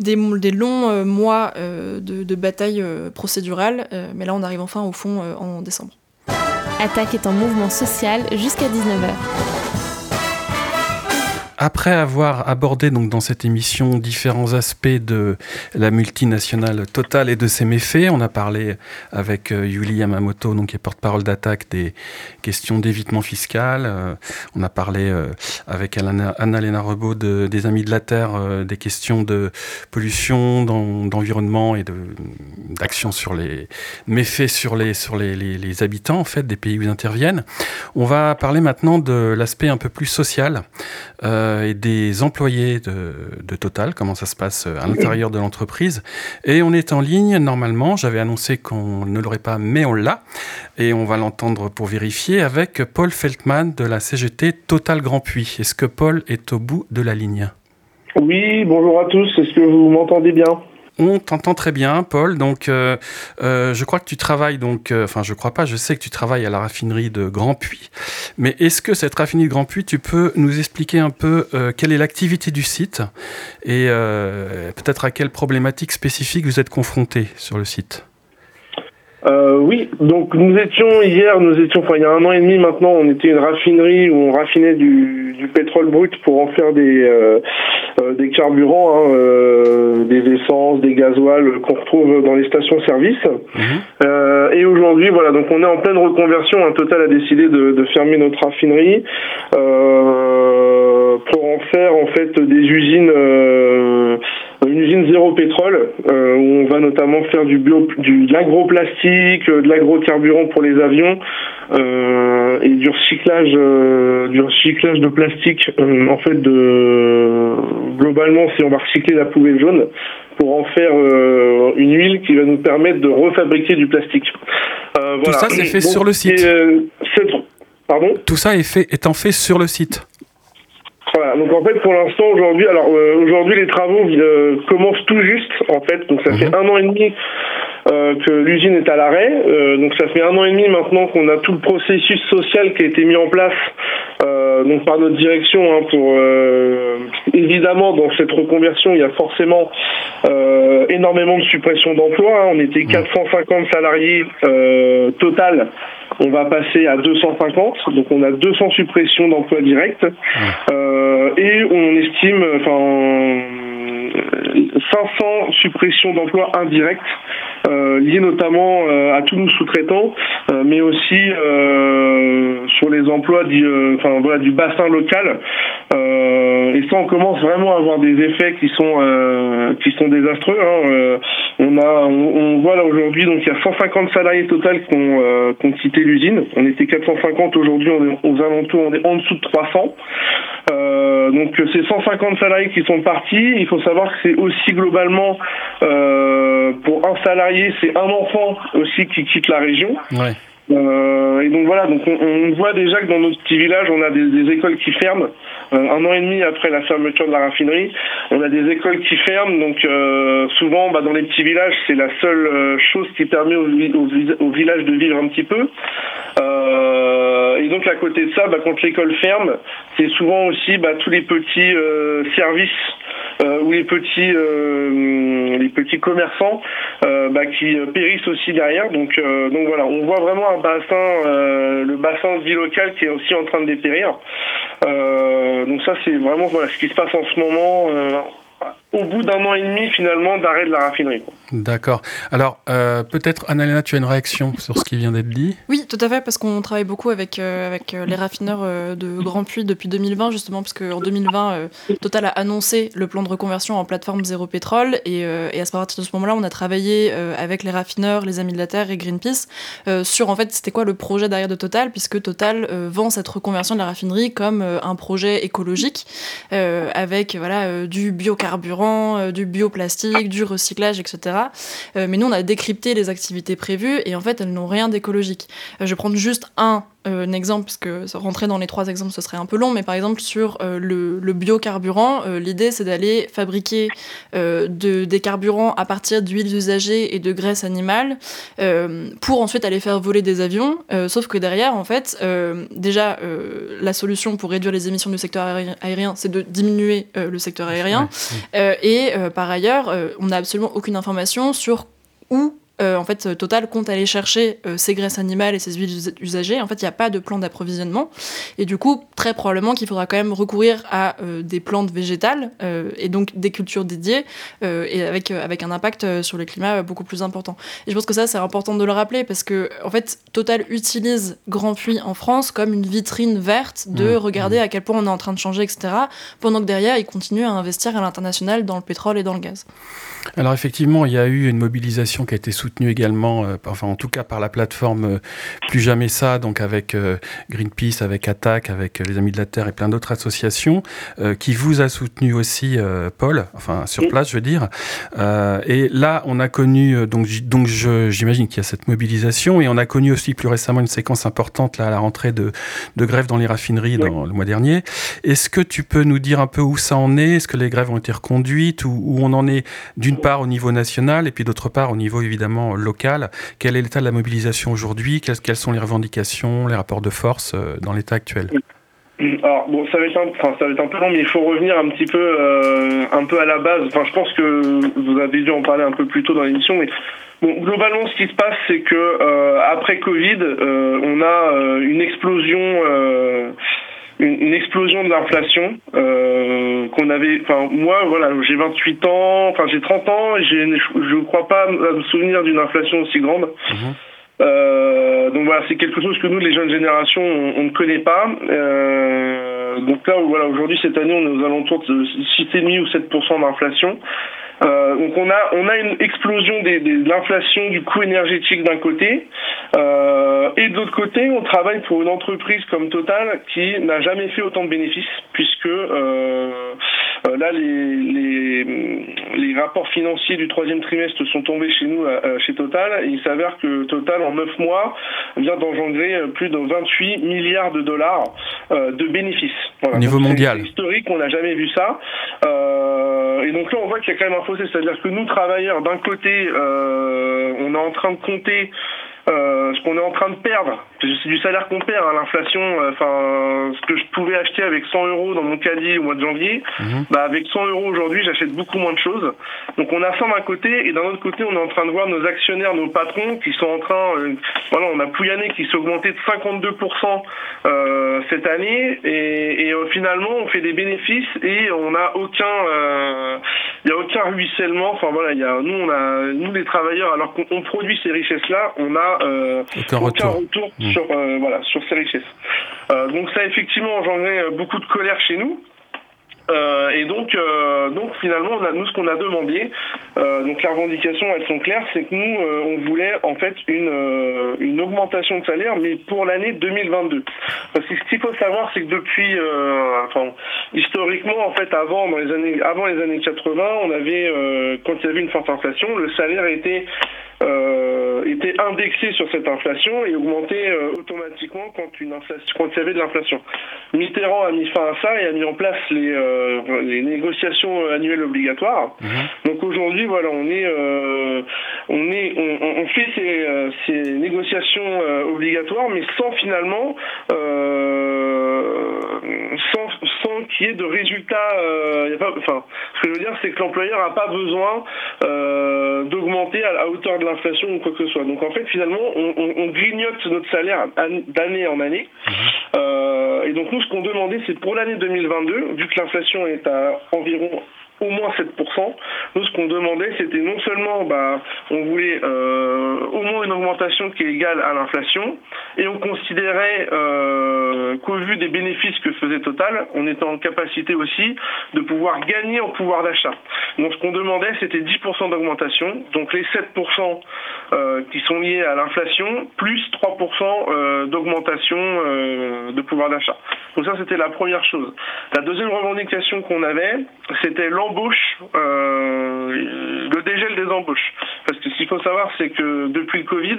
des, des, longs mois de, de, bataille procédurale, mais là on arrive enfin au fond en décembre. Attaque est en mouvement social jusqu'à 19h. Après avoir abordé donc dans cette émission différents aspects de la multinationale Total et de ses méfaits, on a parlé avec euh, Yuli Yamamoto, donc qui est porte-parole d'attaque des questions d'évitement fiscal. Euh, on a parlé euh, avec Anna-Léna Rebaud de, des Amis de la Terre des questions de pollution, d'environnement et d'action sur les méfaits sur les sur les, les, habitants en fait des pays où ils interviennent. On va parler maintenant de l'aspect un peu plus social. Euh, et des employés de, de, Total, comment ça se passe euh, à l'intérieur de l'entreprise. Et on est en ligne normalement, j'avais annoncé qu'on ne l'aurait pas, mais on l'a. Et on va l'entendre pour vérifier avec Paul Feltman de la CGT Total Grand Puy. Est-ce que Paul est au bout de la ligne? Oui, bonjour à tous, est-ce que vous m'entendez bien? On t'entend très bien, Paul. Donc, euh, euh, je crois que tu travailles, donc, euh, enfin, je crois pas, je sais que tu travailles à la raffinerie de Grand Puy. Mais est-ce que cette raffinerie de Grand Puy, tu peux nous expliquer un peu quelle est l'activité du site et peut-être à quelles problématiques spécifiques vous êtes confrontés sur le site? Euh, oui, donc nous étions hier, nous étions, enfin il y a un an et demi maintenant, on était une raffinerie où on raffinait du, du pétrole brut pour en faire des euh, euh des carburants, hein, euh, des essences, des gasoils qu'on retrouve dans les stations-service. Mhm. Et aujourd'hui, voilà, donc on est en pleine reconversion. Un Total a décidé de, de fermer notre raffinerie pour en faire en fait des usines une usine zéro pétrole euh, où on va notamment faire du bio, du, de l'agro-plastique, de l'agrocarburant pour les avions euh, et du recyclage, euh, du recyclage de plastique. Euh, en fait, de globalement, si on va recycler la poubelle jaune pour en faire une huile qui va nous permettre de refabriquer du plastique. Tout ça, c'est fait sur le site. Pardon? Tout ça est fait, étant fait sur le site. Voilà, donc en fait pour l'instant aujourd'hui, alors euh, aujourd'hui les travaux euh, commencent tout juste en fait, donc ça fait mhm. un an et demi euh, que l'usine est à l'arrêt, donc ça fait un an et demi maintenant qu'on a tout le processus social qui a été mis en place donc par notre direction hein, pour évidemment dans cette reconversion il y a forcément énormément de suppression d'emplois, hein. on était 450 mhm. salariés total on va passer à 250, donc on a 200 suppressions d'emplois directs, euh, et on estime, enfin 500 suppressions d'emplois indirects euh, liées notamment euh, à tous nos sous-traitants, euh, mais aussi sur les emplois du, enfin, voilà, du bassin local. Et ça, on commence vraiment à avoir des effets qui sont qui sont désastreux. Hein. on a, on, voit là aujourd'hui, donc il y a 150 salariés total qui ont, qui ont quitté l'usine. On était 450 aujourd'hui, on est aux alentours, on est en dessous de 300. donc ces 150 salariés qui sont partis, il faut savoir que c'est aussi globalement euh, pour un salarié, c'est un enfant aussi qui quitte la région. Euh, et donc voilà, donc on, voit déjà que dans notre petit village, on a des, écoles qui ferment. Euh, un an et demi après la fermeture de la raffinerie, on a des écoles qui ferment. Donc souvent, bah, dans les petits villages, c'est la seule chose qui permet au, au, village de vivre un petit peu. et donc à côté de ça, bah, quand l'école ferme, c'est souvent aussi bah, tous les petits services euh, ou les petits euh, les petits commerçants euh, bah, qui périssent aussi derrière. Donc donc voilà, on voit vraiment un bassin, le bassin de vie locale qui est aussi en train de dépérir. donc ça c'est vraiment voilà ce qui se passe en ce moment au bout d'un an et demi finalement d'arrêt de la raffinerie. D'accord. Alors euh, peut-être Annalena, tu as une réaction sur ce qui vient d'être dit? Oui, tout à fait, parce qu'on travaille beaucoup avec, euh, avec euh, les raffineurs de Grand Puy depuis 2020 justement, parce qu'en 2020, Total a annoncé le plan de reconversion en plateforme zéro pétrole, et, et à partir de ce moment-là, on a travaillé avec les raffineurs, les Amis de la Terre et Greenpeace sur en fait c'était quoi le projet derrière de Total, puisque Total vend cette reconversion de la raffinerie comme un projet écologique avec voilà du biocarburant euh, du bioplastique, du recyclage, etc. Euh, mais nous, on a décrypté les activités prévues et en fait, elles n'ont rien d'écologique. Euh, je vais prendre juste un euh, un exemple, parce que rentrer dans les trois exemples, ce serait un peu long, mais par exemple sur euh, le, biocarburant, euh, l'idée c'est d'aller fabriquer de, des carburants à partir d'huiles usagées et de graisses animales pour ensuite aller faire voler des avions. sauf que derrière, en fait, déjà, la solution pour réduire les émissions du secteur aérien, c'est de diminuer le secteur aérien. et par ailleurs, on n'a absolument aucune information sur où euh, en fait, Total compte aller chercher euh, ces graisses animales et ces huiles usagées. En fait, il n'y a pas de plan d'approvisionnement. Et du coup, très probablement qu'il faudra quand même recourir à euh, des plantes végétales et donc des cultures dédiées et avec, avec un impact sur le climat beaucoup plus important. Et je pense que ça, c'est important de le rappeler parce que, en fait, Total utilise Grand Puy en France comme une vitrine verte de mmh. regarder mmh. à quel point on est en train de changer, etc. Pendant que derrière, il continue à investir à l'international dans le pétrole et dans le gaz. Alors effectivement, il y a eu une mobilisation qui a été soutenue soutenu également, enfin en tout cas par la plateforme Plus Jamais Ça, donc avec Greenpeace, avec Attac, avec les Amis de la Terre et plein d'autres associations, qui vous a soutenu aussi, Paul, enfin sur place, je veux dire. et là, on a connu, donc, donc j'imagine qu'il y a cette mobilisation, et on a connu aussi plus récemment une séquence importante là, à la rentrée de, de grève dans les raffineries dans le mois dernier. Est-ce que tu peux nous dire un peu où ça en est? Est-ce que les grèves ont été reconduites ou où on en est d'une part au niveau national et puis d'autre part au niveau évidemment local Quel est l'état de la mobilisation aujourd'hui? Quelles, sont les revendications, les rapports de force euh, dans l'état actuel? Alors bon, ça va être un, ça va être un peu long, mais il faut revenir un petit peu, euh, un peu à la base. Enfin, je pense que vous avez dû en parler un peu plus tôt dans l'émission, mais bon, globalement, ce qui se passe, c'est que euh, après Covid, on a une explosion. Une, explosion de l'inflation euh, qu'on avait enfin moi voilà j'ai 28 ans enfin j'ai 30 ans et je ne crois pas me souvenir d'une inflation aussi grande mmh. Euh, donc voilà, c'est quelque chose que nous, les jeunes générations, on, ne connaît pas. Euh, donc là, voilà, aujourd'hui, cette année, on est aux alentours de 6,5 ou 7% d'inflation. Euh, donc on a on a une explosion de l'inflation du coût énergétique d'un côté euh, et de l'autre côté on travaille pour une entreprise comme Total qui n'a jamais fait autant de bénéfices puisque euh, euh là les, les, les rapports financiers du troisième trimestre sont tombés chez nous euh, chez Total et il s'avère que Total en neuf mois vient d'engendrer plus de 28 milliards de dollars de bénéfices. Voilà. Au niveau mondial. Historique, on n'a jamais vu ça. et donc là on voit qu'il y a quand même un c'est-à-dire que nous, travailleurs, d'un côté, euh, on est en train de compter euh, ce qu'on est en train de perdre, c'est du salaire qu'on perd, hein, l'inflation, euh, enfin, ce que je pouvais acheter avec 100 euros dans mon caddie au mois de janvier, mhm. bah, avec 100 euros aujourd'hui, j'achète beaucoup moins de choses. Donc on a ça d'un côté, et d'un autre côté, on est en train de voir nos actionnaires, nos patrons, qui sont en train, euh, voilà, on a Pouyanné qui s'est augmenté de 52% euh, cette année, et, et finalement, on fait des bénéfices et on n'a aucun, il y a aucun ruissellement. Enfin voilà, il y a, nous, on a, nous les travailleurs, alors qu'on produit ces richesses-là, on a euh, aucun, retour, mmh. sur, euh, voilà, sur ces richesses. Euh, donc ça a effectivement engendré beaucoup de colère chez nous. Euh, et donc, euh, donc finalement, on a, nous, ce qu'on a demandé, euh, donc les revendications, elles sont claires, c'est que nous, on voulait en fait une, une augmentation de salaire, mais pour l'année 2022. Parce que ce qu'il faut savoir, c'est que depuis, enfin, historiquement, en fait, avant, dans les années, avant les années 80, on avait, quand il y avait une forte inflation, le salaire était euh, était indexé sur cette inflation et augmentait euh, automatiquement quand, une inflation, quand il y avait de l'inflation. Mitterrand a mis fin à ça et a mis en place les, euh, les négociations annuelles obligatoires. Mhm. Donc aujourd'hui, voilà, on est, on est, on, on fait ces, ces négociations obligatoires, mais sans finalement, sans, sans qu'il y ait de résultats. Y a pas, enfin, ce que je veux dire, c'est que l'employeur n'a pas besoin d'augmenter à, à hauteur de l'inflation ou quoi que ce soit. Donc en fait, finalement, on, grignote notre salaire d'année en année. Mhm. Euh, et donc nous, ce qu'on demandait, c'est pour l'année 2022, vu que l'inflation est à environ au moins 7%. Nous, ce qu'on demandait, c'était non seulement, bah, on voulait euh, au moins une augmentation qui est égale à l'inflation, et on considérait euh, qu'au vu des bénéfices que faisait Total, on était en capacité aussi de pouvoir gagner en pouvoir d'achat. Donc, ce qu'on demandait, c'était 10% d'augmentation, donc les 7% euh, qui sont liés à l'inflation, plus 3% d'augmentation de pouvoir d'achat. Donc ça, c'était la première chose. La deuxième revendication qu'on avait, c'était l'embauche embauche, euh, le dégel des embauches. Parce que ce qu'il faut savoir, c'est que depuis le Covid,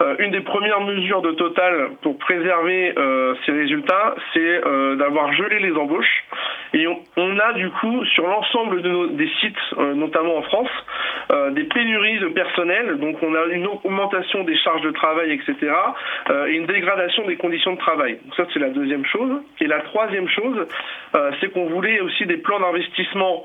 euh, une des premières mesures de Total pour préserver euh, résultats, c'est d'avoir gelé les embauches. Et on, a du coup, sur l'ensemble de des sites, notamment en France, des pénuries de personnel. Donc on a une augmentation des charges de travail, etc. et une dégradation des conditions de travail. Donc ça, c'est la deuxième chose. Et la troisième chose, c'est qu'on voulait aussi des plans d'investissement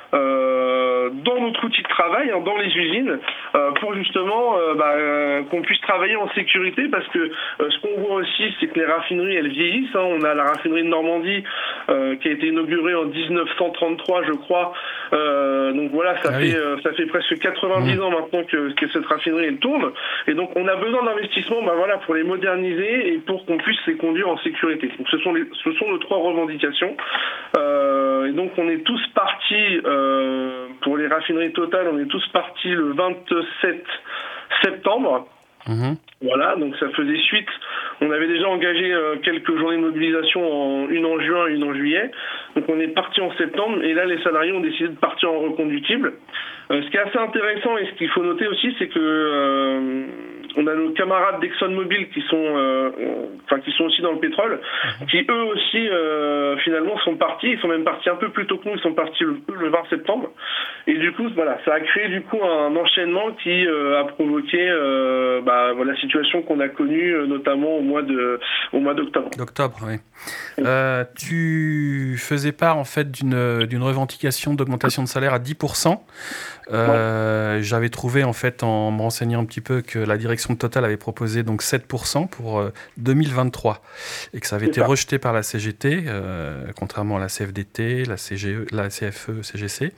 dans notre outil de travail, hein, dans les usines, euh, pour justement euh, bah, qu'on puisse travailler en sécurité, parce que ce qu'on voit aussi, c'est que les raffineries, elles vieillissent. Hein. On a la raffinerie de Normandie qui a été inaugurée en 1933, je crois. donc voilà, ça, ah fait, ça fait presque 90 mmh. ans maintenant que, que, cette raffinerie, elle tourne. Et donc on a besoin d'investissements bah, voilà, pour les moderniser et pour qu'on puisse les conduire en sécurité. Donc ce sont, les, ce sont nos trois revendications. et donc on est tous partis... Euh, pour les raffineries totales, on est tous partis le 27 septembre. Mhm. Voilà, donc ça faisait suite. On avait déjà engagé euh, quelques journées de mobilisation, en, une en juin et une en juillet. Donc on est parti en septembre et là les salariés ont décidé de partir en reconductible. Euh, ce qui est assez intéressant et ce qu'il faut noter aussi, c'est que euh, on a nos camarades d'ExxonMobil qui sont, euh, enfin qui sont aussi dans le pétrole, qui eux aussi euh, finalement sont partis. Ils sont même partis un peu plus tôt que nous. Ils sont partis le, le 20 septembre. Et du coup, voilà, ça a créé du coup un enchaînement qui euh, a provoqué bah, la situation qu'on a connue notamment au mois de, au mois d'octobre. D'octobre, oui. Tu faisais part en fait d'une revendication d'augmentation de salaire à 10%. Euh, J'avais trouvé en fait en me renseignant un petit peu que la direction de Total avait proposé donc 7% pour euh, 2023 et que ça avait été ça. rejeté par la CGT, euh, contrairement à la CFDT, la CGE, la CFE, CGC.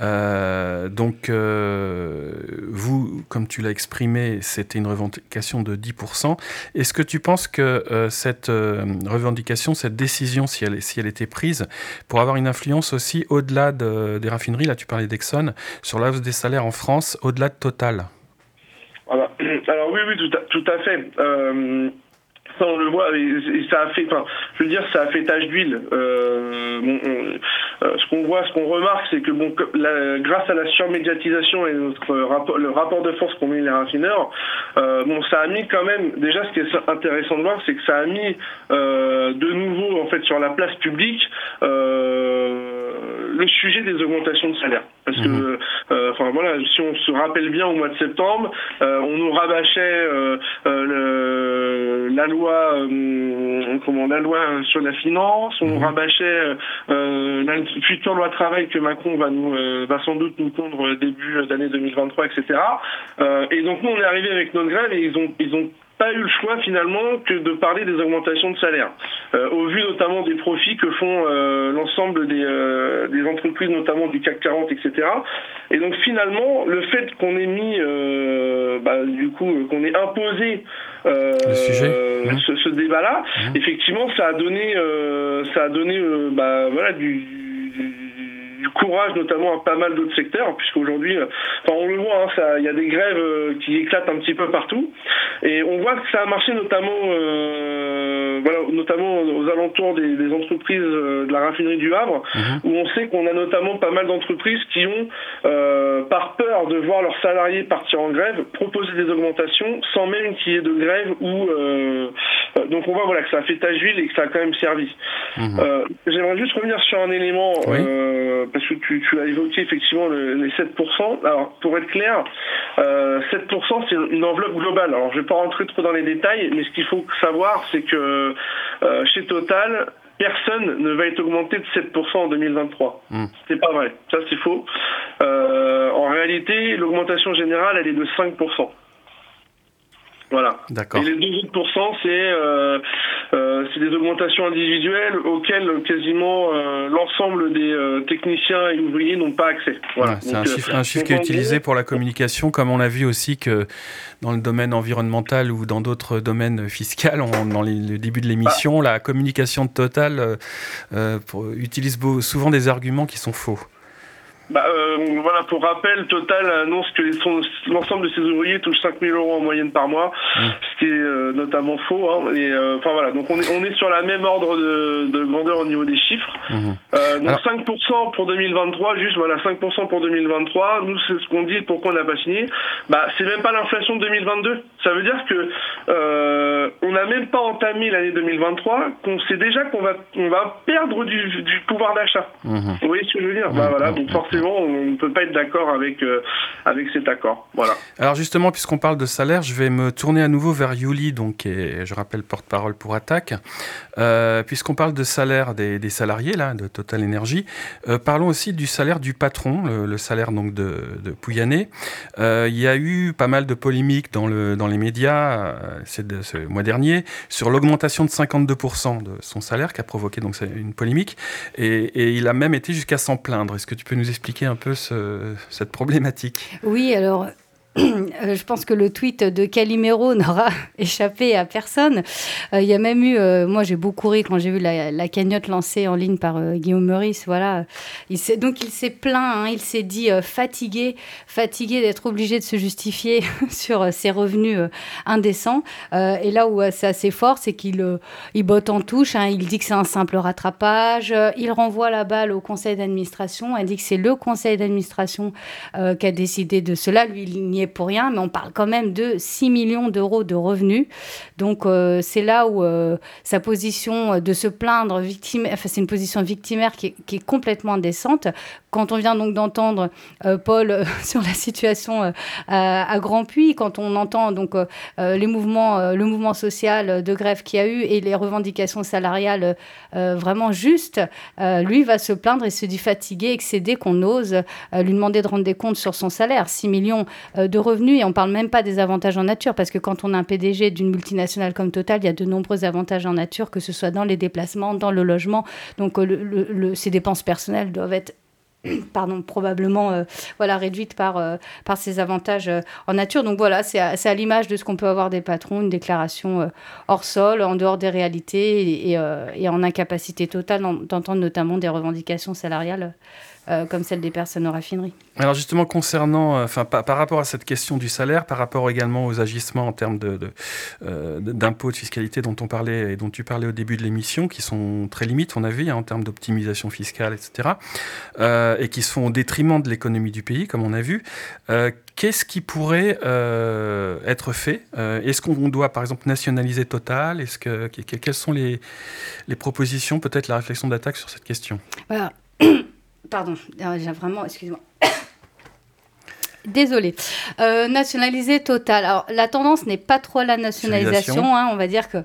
Euh, donc euh, vous, comme tu l'as exprimé, c'était une revendication de 10%. Est-ce que tu penses que euh, cette euh, revendication, cette décision, si elle, si elle était prise, pour avoir une influence aussi au-delà de- des raffineries, là tu parlais d'Exxon, sur la hausse des salaires en France, au-delà de Total Voilà. Alors oui, oui, tout à, tout à fait. Euh, ça, on le voit, et, ça a fait, enfin, je veux dire, ça a fait tache d'huile. Euh, bon, euh, ce qu'on voit, ce qu'on remarque, c'est que bon, la- grâce à la surmédiatisation et notre rapport, le rapport de force qu'ont mis les raffineurs, euh, bon, ça a mis quand même. Déjà, ce qui est intéressant de voir, c'est que ça a mis de nouveau, en fait, sur la place publique, le sujet des augmentations de salaire. Parce que, euh, enfin voilà, si on se rappelle bien, au mois de septembre, euh, on nous rabâchait euh, euh, le, la loi, euh, comment, la loi sur la finance, on nous rabâchait euh, la future loi travail que Macron va nous, euh, va sans doute nous pondre début d'année 2023, etc. Euh, et donc nous, on est arrivé avec notre grève et ils ont, ils ont pas eu le choix finalement que de parler des augmentations de salaire, Euh, au vu notamment des profits que font euh, l'ensemble des, euh, des entreprises, notamment du CAC 40, etc. Et donc finalement, le fait qu'on ait mis, euh, bah, du coup, euh, qu'on ait imposé euh, Le sujet. ce, ce débat-là, effectivement, ça a donné, euh, ça a donné, bah, voilà, du, du- du courage notamment à pas mal d'autres secteurs puisqu'aujourd'hui euh, enfin on le voit hein, il y a des grèves euh, qui éclatent un petit peu partout. Et on voit que ça a marché notamment euh, voilà notamment aux alentours des, des entreprises de la raffinerie du Havre où on sait qu'on a notamment pas mal d'entreprises qui ont euh, par peur de voir leurs salariés partir en grève proposer des augmentations sans même qu'il y ait de grève ou euh, donc on voit voilà que ça a fait tache d'huile et que ça a quand même servi. Euh, J'aimerais juste revenir sur un élément, Oui. Parce que tu, tu as évoqué effectivement le- les 7%. Alors, pour être clair, euh, 7% c'est une enveloppe globale. Alors, je vais pas rentrer trop dans les détails, mais ce qu'il faut savoir, c'est que euh, chez Total, personne ne va être augmenté de 7% en 2023. Mm. C'est pas vrai. Ça, c'est faux. Euh, en réalité, l'augmentation générale, elle est de 5%. Voilà. D'accord. Et les deux autres pourcents, c'est euh, euh, c'est des augmentations individuelles auxquelles quasiment euh, l'ensemble des techniciens et ouvriers n'ont pas accès. Voilà. Ouais, c'est un chiffre, un chiffre qui est utilisé pour la communication, comme on a vu aussi que dans le domaine environnemental ou dans d'autres domaines fiscaux, on- dans les- le début de l'émission, la communication de Total euh, pour- utilise souvent des arguments qui sont faux. Bah, euh, voilà, pour rappel, Total annonce que l'ensemble de ses ouvriers touchent 5 000 euros en moyenne par mois, ce qui est euh, notamment faux. Hein, et euh, enfin voilà, donc on est, on est sur la même ordre de, de grandeur au niveau des chiffres. Mhm. Euh, donc Alors- 5% pour 2023, juste voilà 5% pour 2023. Nous c'est ce qu'on dit. Pourquoi on n'a pas signé Bah c'est même pas l'inflation de 2022. Ça veut dire que euh, on n'a même pas entamé l'année 2023 qu'on sait déjà qu'on va on va perdre du, du pouvoir d'achat. Mhm. Vous voyez ce que je veux dire? Bah voilà, donc forcément on ne peut pas être d'accord avec euh, avec cet accord. Voilà. Alors justement, puisqu'on parle de salaire, je vais me tourner à nouveau vers Yuli, donc, qui je rappelle, porte-parole pour Attaque. Euh, puisqu'on parle de salaire des, salariés, là, de Total Energy, euh, parlons aussi du salaire du patron, le, salaire donc de, de Pouyanné. Il y a eu pas mal de polémiques dans, le, dans les médias de ce mois dernier sur l'augmentation de 52% de son salaire qui a provoqué donc une polémique et il a même été jusqu'à s'en plaindre. Est-ce que tu peux nous expliquer un peu ce- cette problématique? Oui, alors je pense que le tweet de Calimero n'aura échappé à personne. Euh, il y a même eu, euh, moi j'ai beaucoup ri quand j'ai vu la, cagnotte lancée en ligne par Guillaume Meurice. Voilà. Il donc il s'est plaint, hein. il s'est dit fatigué, fatigué d'être obligé de se justifier sur ses revenus indécents. et là où c'est assez fort, c'est qu'il il botte en touche. Hein. il dit que c'est un simple rattrapage. il renvoie la balle au conseil d'administration. Il dit que c'est le conseil d'administration qui a décidé de cela. Lui, il n'y est pour rien, mais on parle quand même de 6 millions d'euros de revenus. Donc euh, c'est là où euh, sa position de se plaindre, victime, enfin, c'est une position victimaire qui est, complètement indécente. Quand on vient donc d'entendre euh, Paul sur la situation à, Grand Puy, quand on entend donc le mouvement social de grève qu'il y a eu et les revendications salariales vraiment justes, lui va se plaindre et se dit fatigué, excédé qu'on ose lui demander de rendre des comptes sur son salaire. 6 millions de revenus et on parle même pas des avantages en nature parce que quand on a un PDG d'une multinationale comme Total, il y a de nombreux avantages en nature, que ce soit dans les déplacements, dans le logement. Donc euh, ces dépenses personnelles doivent être pardon, probablement euh, voilà, réduites par, euh, par ces avantages en nature. Donc voilà, c'est à, à l'image de ce qu'on peut avoir des patrons, une déclaration hors sol, en dehors des réalités et, et en incapacité totale d'entendre notamment des revendications salariales euh, comme celle des personnes aux raffineries. Alors justement, concernant, euh, enfin par, rapport à cette question du salaire, par rapport également aux agissements en termes de, euh, d'impôts, de, fiscalité dont on parlait et dont tu parlais au début de l'émission, qui sont très limites, on a vu, hein, en termes d'optimisation fiscale, etc., et qui sont au détriment de l'économie du pays, comme on a vu. Qu'est-ce qui pourrait être fait Est-ce qu'on doit, par exemple, nationaliser Total? Est-ce que, Quelles sont les, les propositions, peut-être la réflexion d'attaque sur cette question? Voilà. Pardon, euh, vraiment, excusez-moi. Désolée. Euh, nationaliser total. Alors, la tendance n'est pas trop la nationalisation. Hein. on va dire que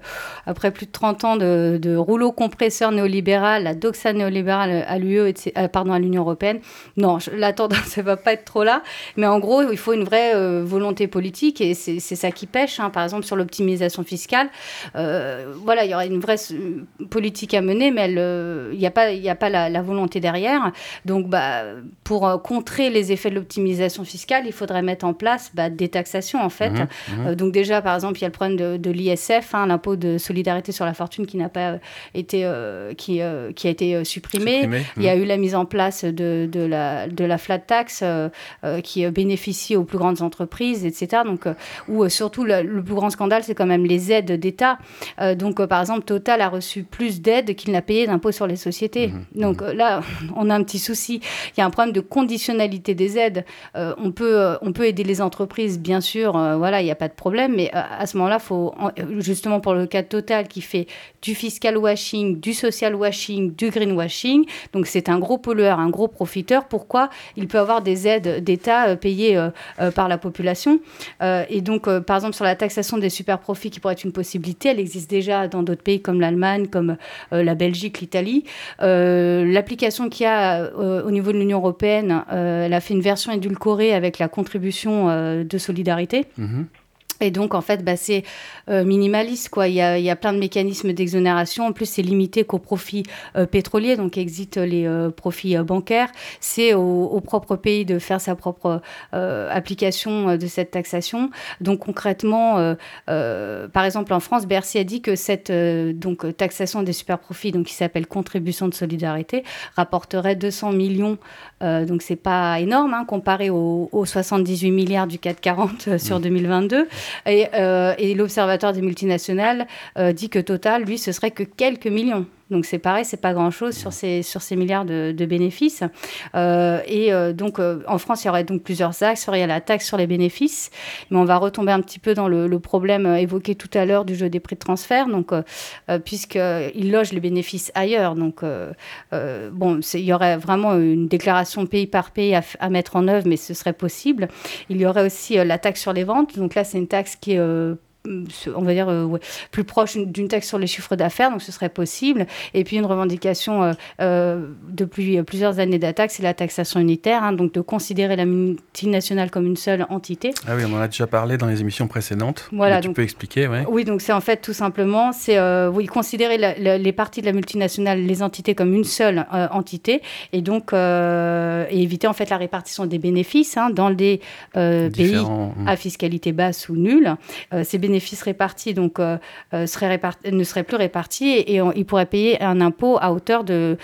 après plus de 30 ans de, de rouleau compresseur néolibéral, la doxa néolibérale à l'UE, euh, pardon, à l'Union européenne, non, la tendance ne va pas être trop là. Mais en gros, il faut une vraie euh, volonté politique et c'est ça qui pêche. Hein. Par exemple, sur l'optimisation fiscale, voilà, il y aurait une vraie politique à mener, mais il n'y a pas, y a pas la, la, volonté derrière. Donc, bah, pour contrer les effets de l'optimisation fiscale, il faudrait mettre en place bah, des taxations en fait. Mhm, mhm. Euh, donc déjà, par exemple, il y a le problème de, l'ISF, hein, l'impôt de solidarité sur la fortune qui n'a pas euh, été, euh, qui, qui a été supprimé. Il y a mhm. eu la mise en place de, de, la, de la flat tax qui bénéficie aux plus grandes entreprises, etc. Donc, où surtout le, plus grand scandale, c'est quand même les aides d'État. donc, par exemple, Total a reçu plus d'aides qu'il n'a payé d'impôts sur les sociétés. Donc là, on a un petit souci. Il y a un problème de conditionnalité des aides. on peut euh, on peut aider les entreprises, bien sûr, euh, voilà, il n'y a pas de problème, mais euh, à ce moment-là, faut justement pour le cas Total qui fait du fiscal washing, du social washing, du green washing, donc c'est un gros pollueur, un gros profiteur. Pourquoi il peut avoir des aides d'État payées par la population Et donc, par exemple, sur la taxation des super profits, qui pourrait être une possibilité, elle existe déjà dans d'autres pays comme l'Allemagne, comme la Belgique, l'Italie. L'application qu'il y a au niveau de l'Union européenne, elle a fait une version édulcorée avec la contribution euh, de solidarité. Mhm. Et donc, en fait, bah, c'est euh, minimaliste. Quoi. Il, y a, il y a plein de mécanismes d'exonération. En plus, c'est limité qu'aux profits euh, pétroliers, donc exit les euh, profits bancaires. C'est au, propre pays de faire sa propre application de cette taxation. Donc, concrètement, par exemple, en France, Bercy a dit que cette donc, taxation des super profits, donc, qui s'appelle contribution de solidarité, rapporterait 200 millions. Donc, c'est pas énorme hein, comparé aux, 78 milliards du 440 sur 2022. Mmh. Euh, et, l'Observatoire des multinationales euh, dit que Total, lui, ce serait que quelques millions. Donc c'est pareil, c'est pas grand-chose sur ces, sur ces milliards de, bénéfices. Euh, et donc en France, il y aurait donc plusieurs axes. Il y a la taxe sur les bénéfices, mais on va retomber un petit peu dans le, problème évoqué tout à l'heure du jeu des prix de transfert, donc puisqu'il loge les bénéfices ailleurs. Donc bon, il y aurait vraiment une déclaration pays par pays à, à, mettre en œuvre, mais ce serait possible. Il y aurait aussi la taxe sur les ventes. Donc là, c'est une taxe qui est on va dire, plus proche d'une taxe sur les chiffres d'affaires, donc ce serait possible. Et puis une revendication depuis plusieurs années d'attaque, c'est la taxation unitaire, hein, donc de considérer la multinationale comme une seule entité. Ah oui, on en a déjà parlé dans les émissions précédentes. Voilà, tu peux expliquer, ouais. Oui, donc c'est en fait tout simplement, c'est oui, considérer les parties de la multinationale, les entités comme une seule entité, et donc et éviter en fait la répartition des bénéfices hein, dans des pays hmm. à fiscalité basse ou nulle. ces bénéfices répartis donc seraient ne seraient plus répartis et, ils pourraient payer un impôt à hauteur de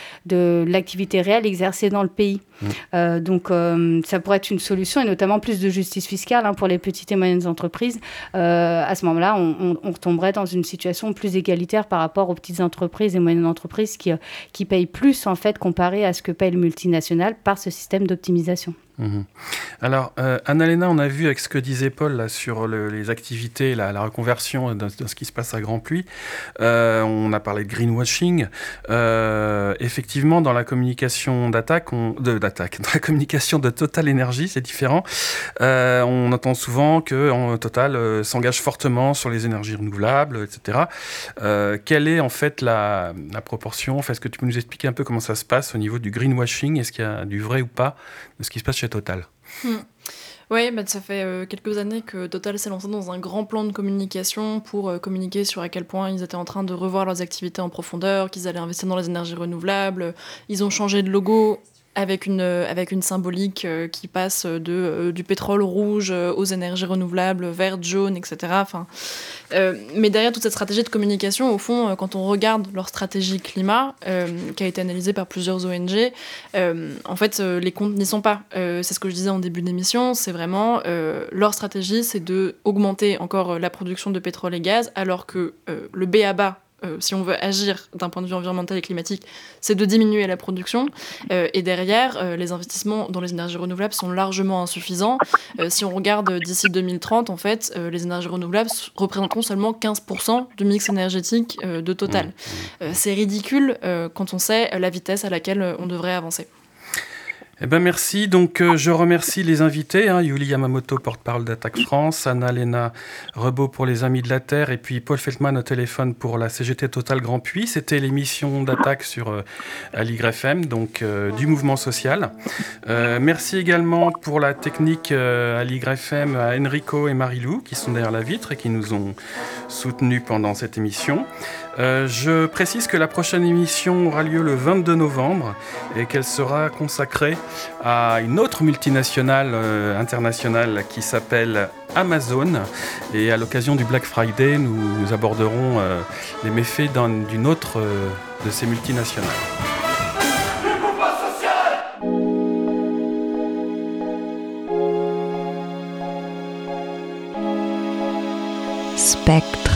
l'activité réelle exercée dans le pays. Mm. Euh, donc, euh, ça pourrait être une solution et notamment plus de justice fiscale hein, pour les petites et moyennes entreprises. Euh, à ce moment-là, on, on, retomberait dans une situation plus égalitaire par rapport aux petites entreprises et moyennes entreprises qui, qui payent plus en fait comparé à ce que paye le multinational par ce système d'optimisation. Mhm. Alors, euh, Annalena, on a vu avec ce que disait Paul là, sur les activités, la, la reconversion de, ce qui se passe à Grand. Euh, on a parlé de greenwashing. Euh, effectivement, dans la communication d'attaque, d'attaque, dans la communication de Total Energy, c'est différent. Euh, on entend souvent que Total euh, s'engage fortement sur les énergies renouvelables, etc. quelle est en fait la, proportion? Est-ce que tu peux nous expliquer un peu comment ça se passe au niveau du greenwashing? Est-ce qu'il y a du vrai ou pas de ce qui se passe chez Total? Hmm. Oui, bah, ça fait euh, quelques années que Total s'est lancé dans un grand plan de communication pour euh, communiquer sur à quel point ils étaient en train de revoir leurs activités en profondeur, qu'ils allaient investir dans les énergies renouvelables. Ils ont changé de logo avec une, avec une symbolique euh, qui passe de, euh, du pétrole rouge euh, aux énergies renouvelables, vert, jaune, etc. Enfin, mais derrière toute cette stratégie de communication, au fond, quand on regarde leur stratégie climat, qui a été analysée par plusieurs ONG, en fait, les comptes n'y sont pas. c'est ce que je disais en début d'émission, c'est vraiment leur stratégie, c'est de augmenter encore la production de pétrole et gaz, alors que le B à bas euh, si on veut agir d'un point de vue environnemental et climatique, c'est de diminuer la production. Euh, et derrière, euh, les investissements dans les énergies renouvelables sont largement insuffisants. si on regarde d'ici 2030, en fait, les énergies renouvelables représenteront seulement 15% du mix énergétique de Total. Mmh, c'est ridicule quand on sait la vitesse à laquelle on devrait avancer. Eh ben merci. Donc euh, je remercie les invités, hein, Yuli Yamamoto, porte-parole d'Attaque France, Anna-Lena Rebaud pour les Amis de la Terre et puis Paul Feldman au téléphone pour la CGT Total Grand Puy. C'était l'émission d'Attaque sur euh, FM, donc euh, du mouvement social. Euh, merci également pour la technique à FM à Enrico et Marilou qui sont derrière la vitre et qui nous ont soutenus pendant cette émission. Euh, je précise que la prochaine émission aura lieu le 22 novembre et qu'elle sera consacrée à une autre multinationale euh, internationale qui s'appelle Amazon. Et à l'occasion du Black Friday, nous, aborderons euh, les méfaits d'une autre de ces multinationales. Spectre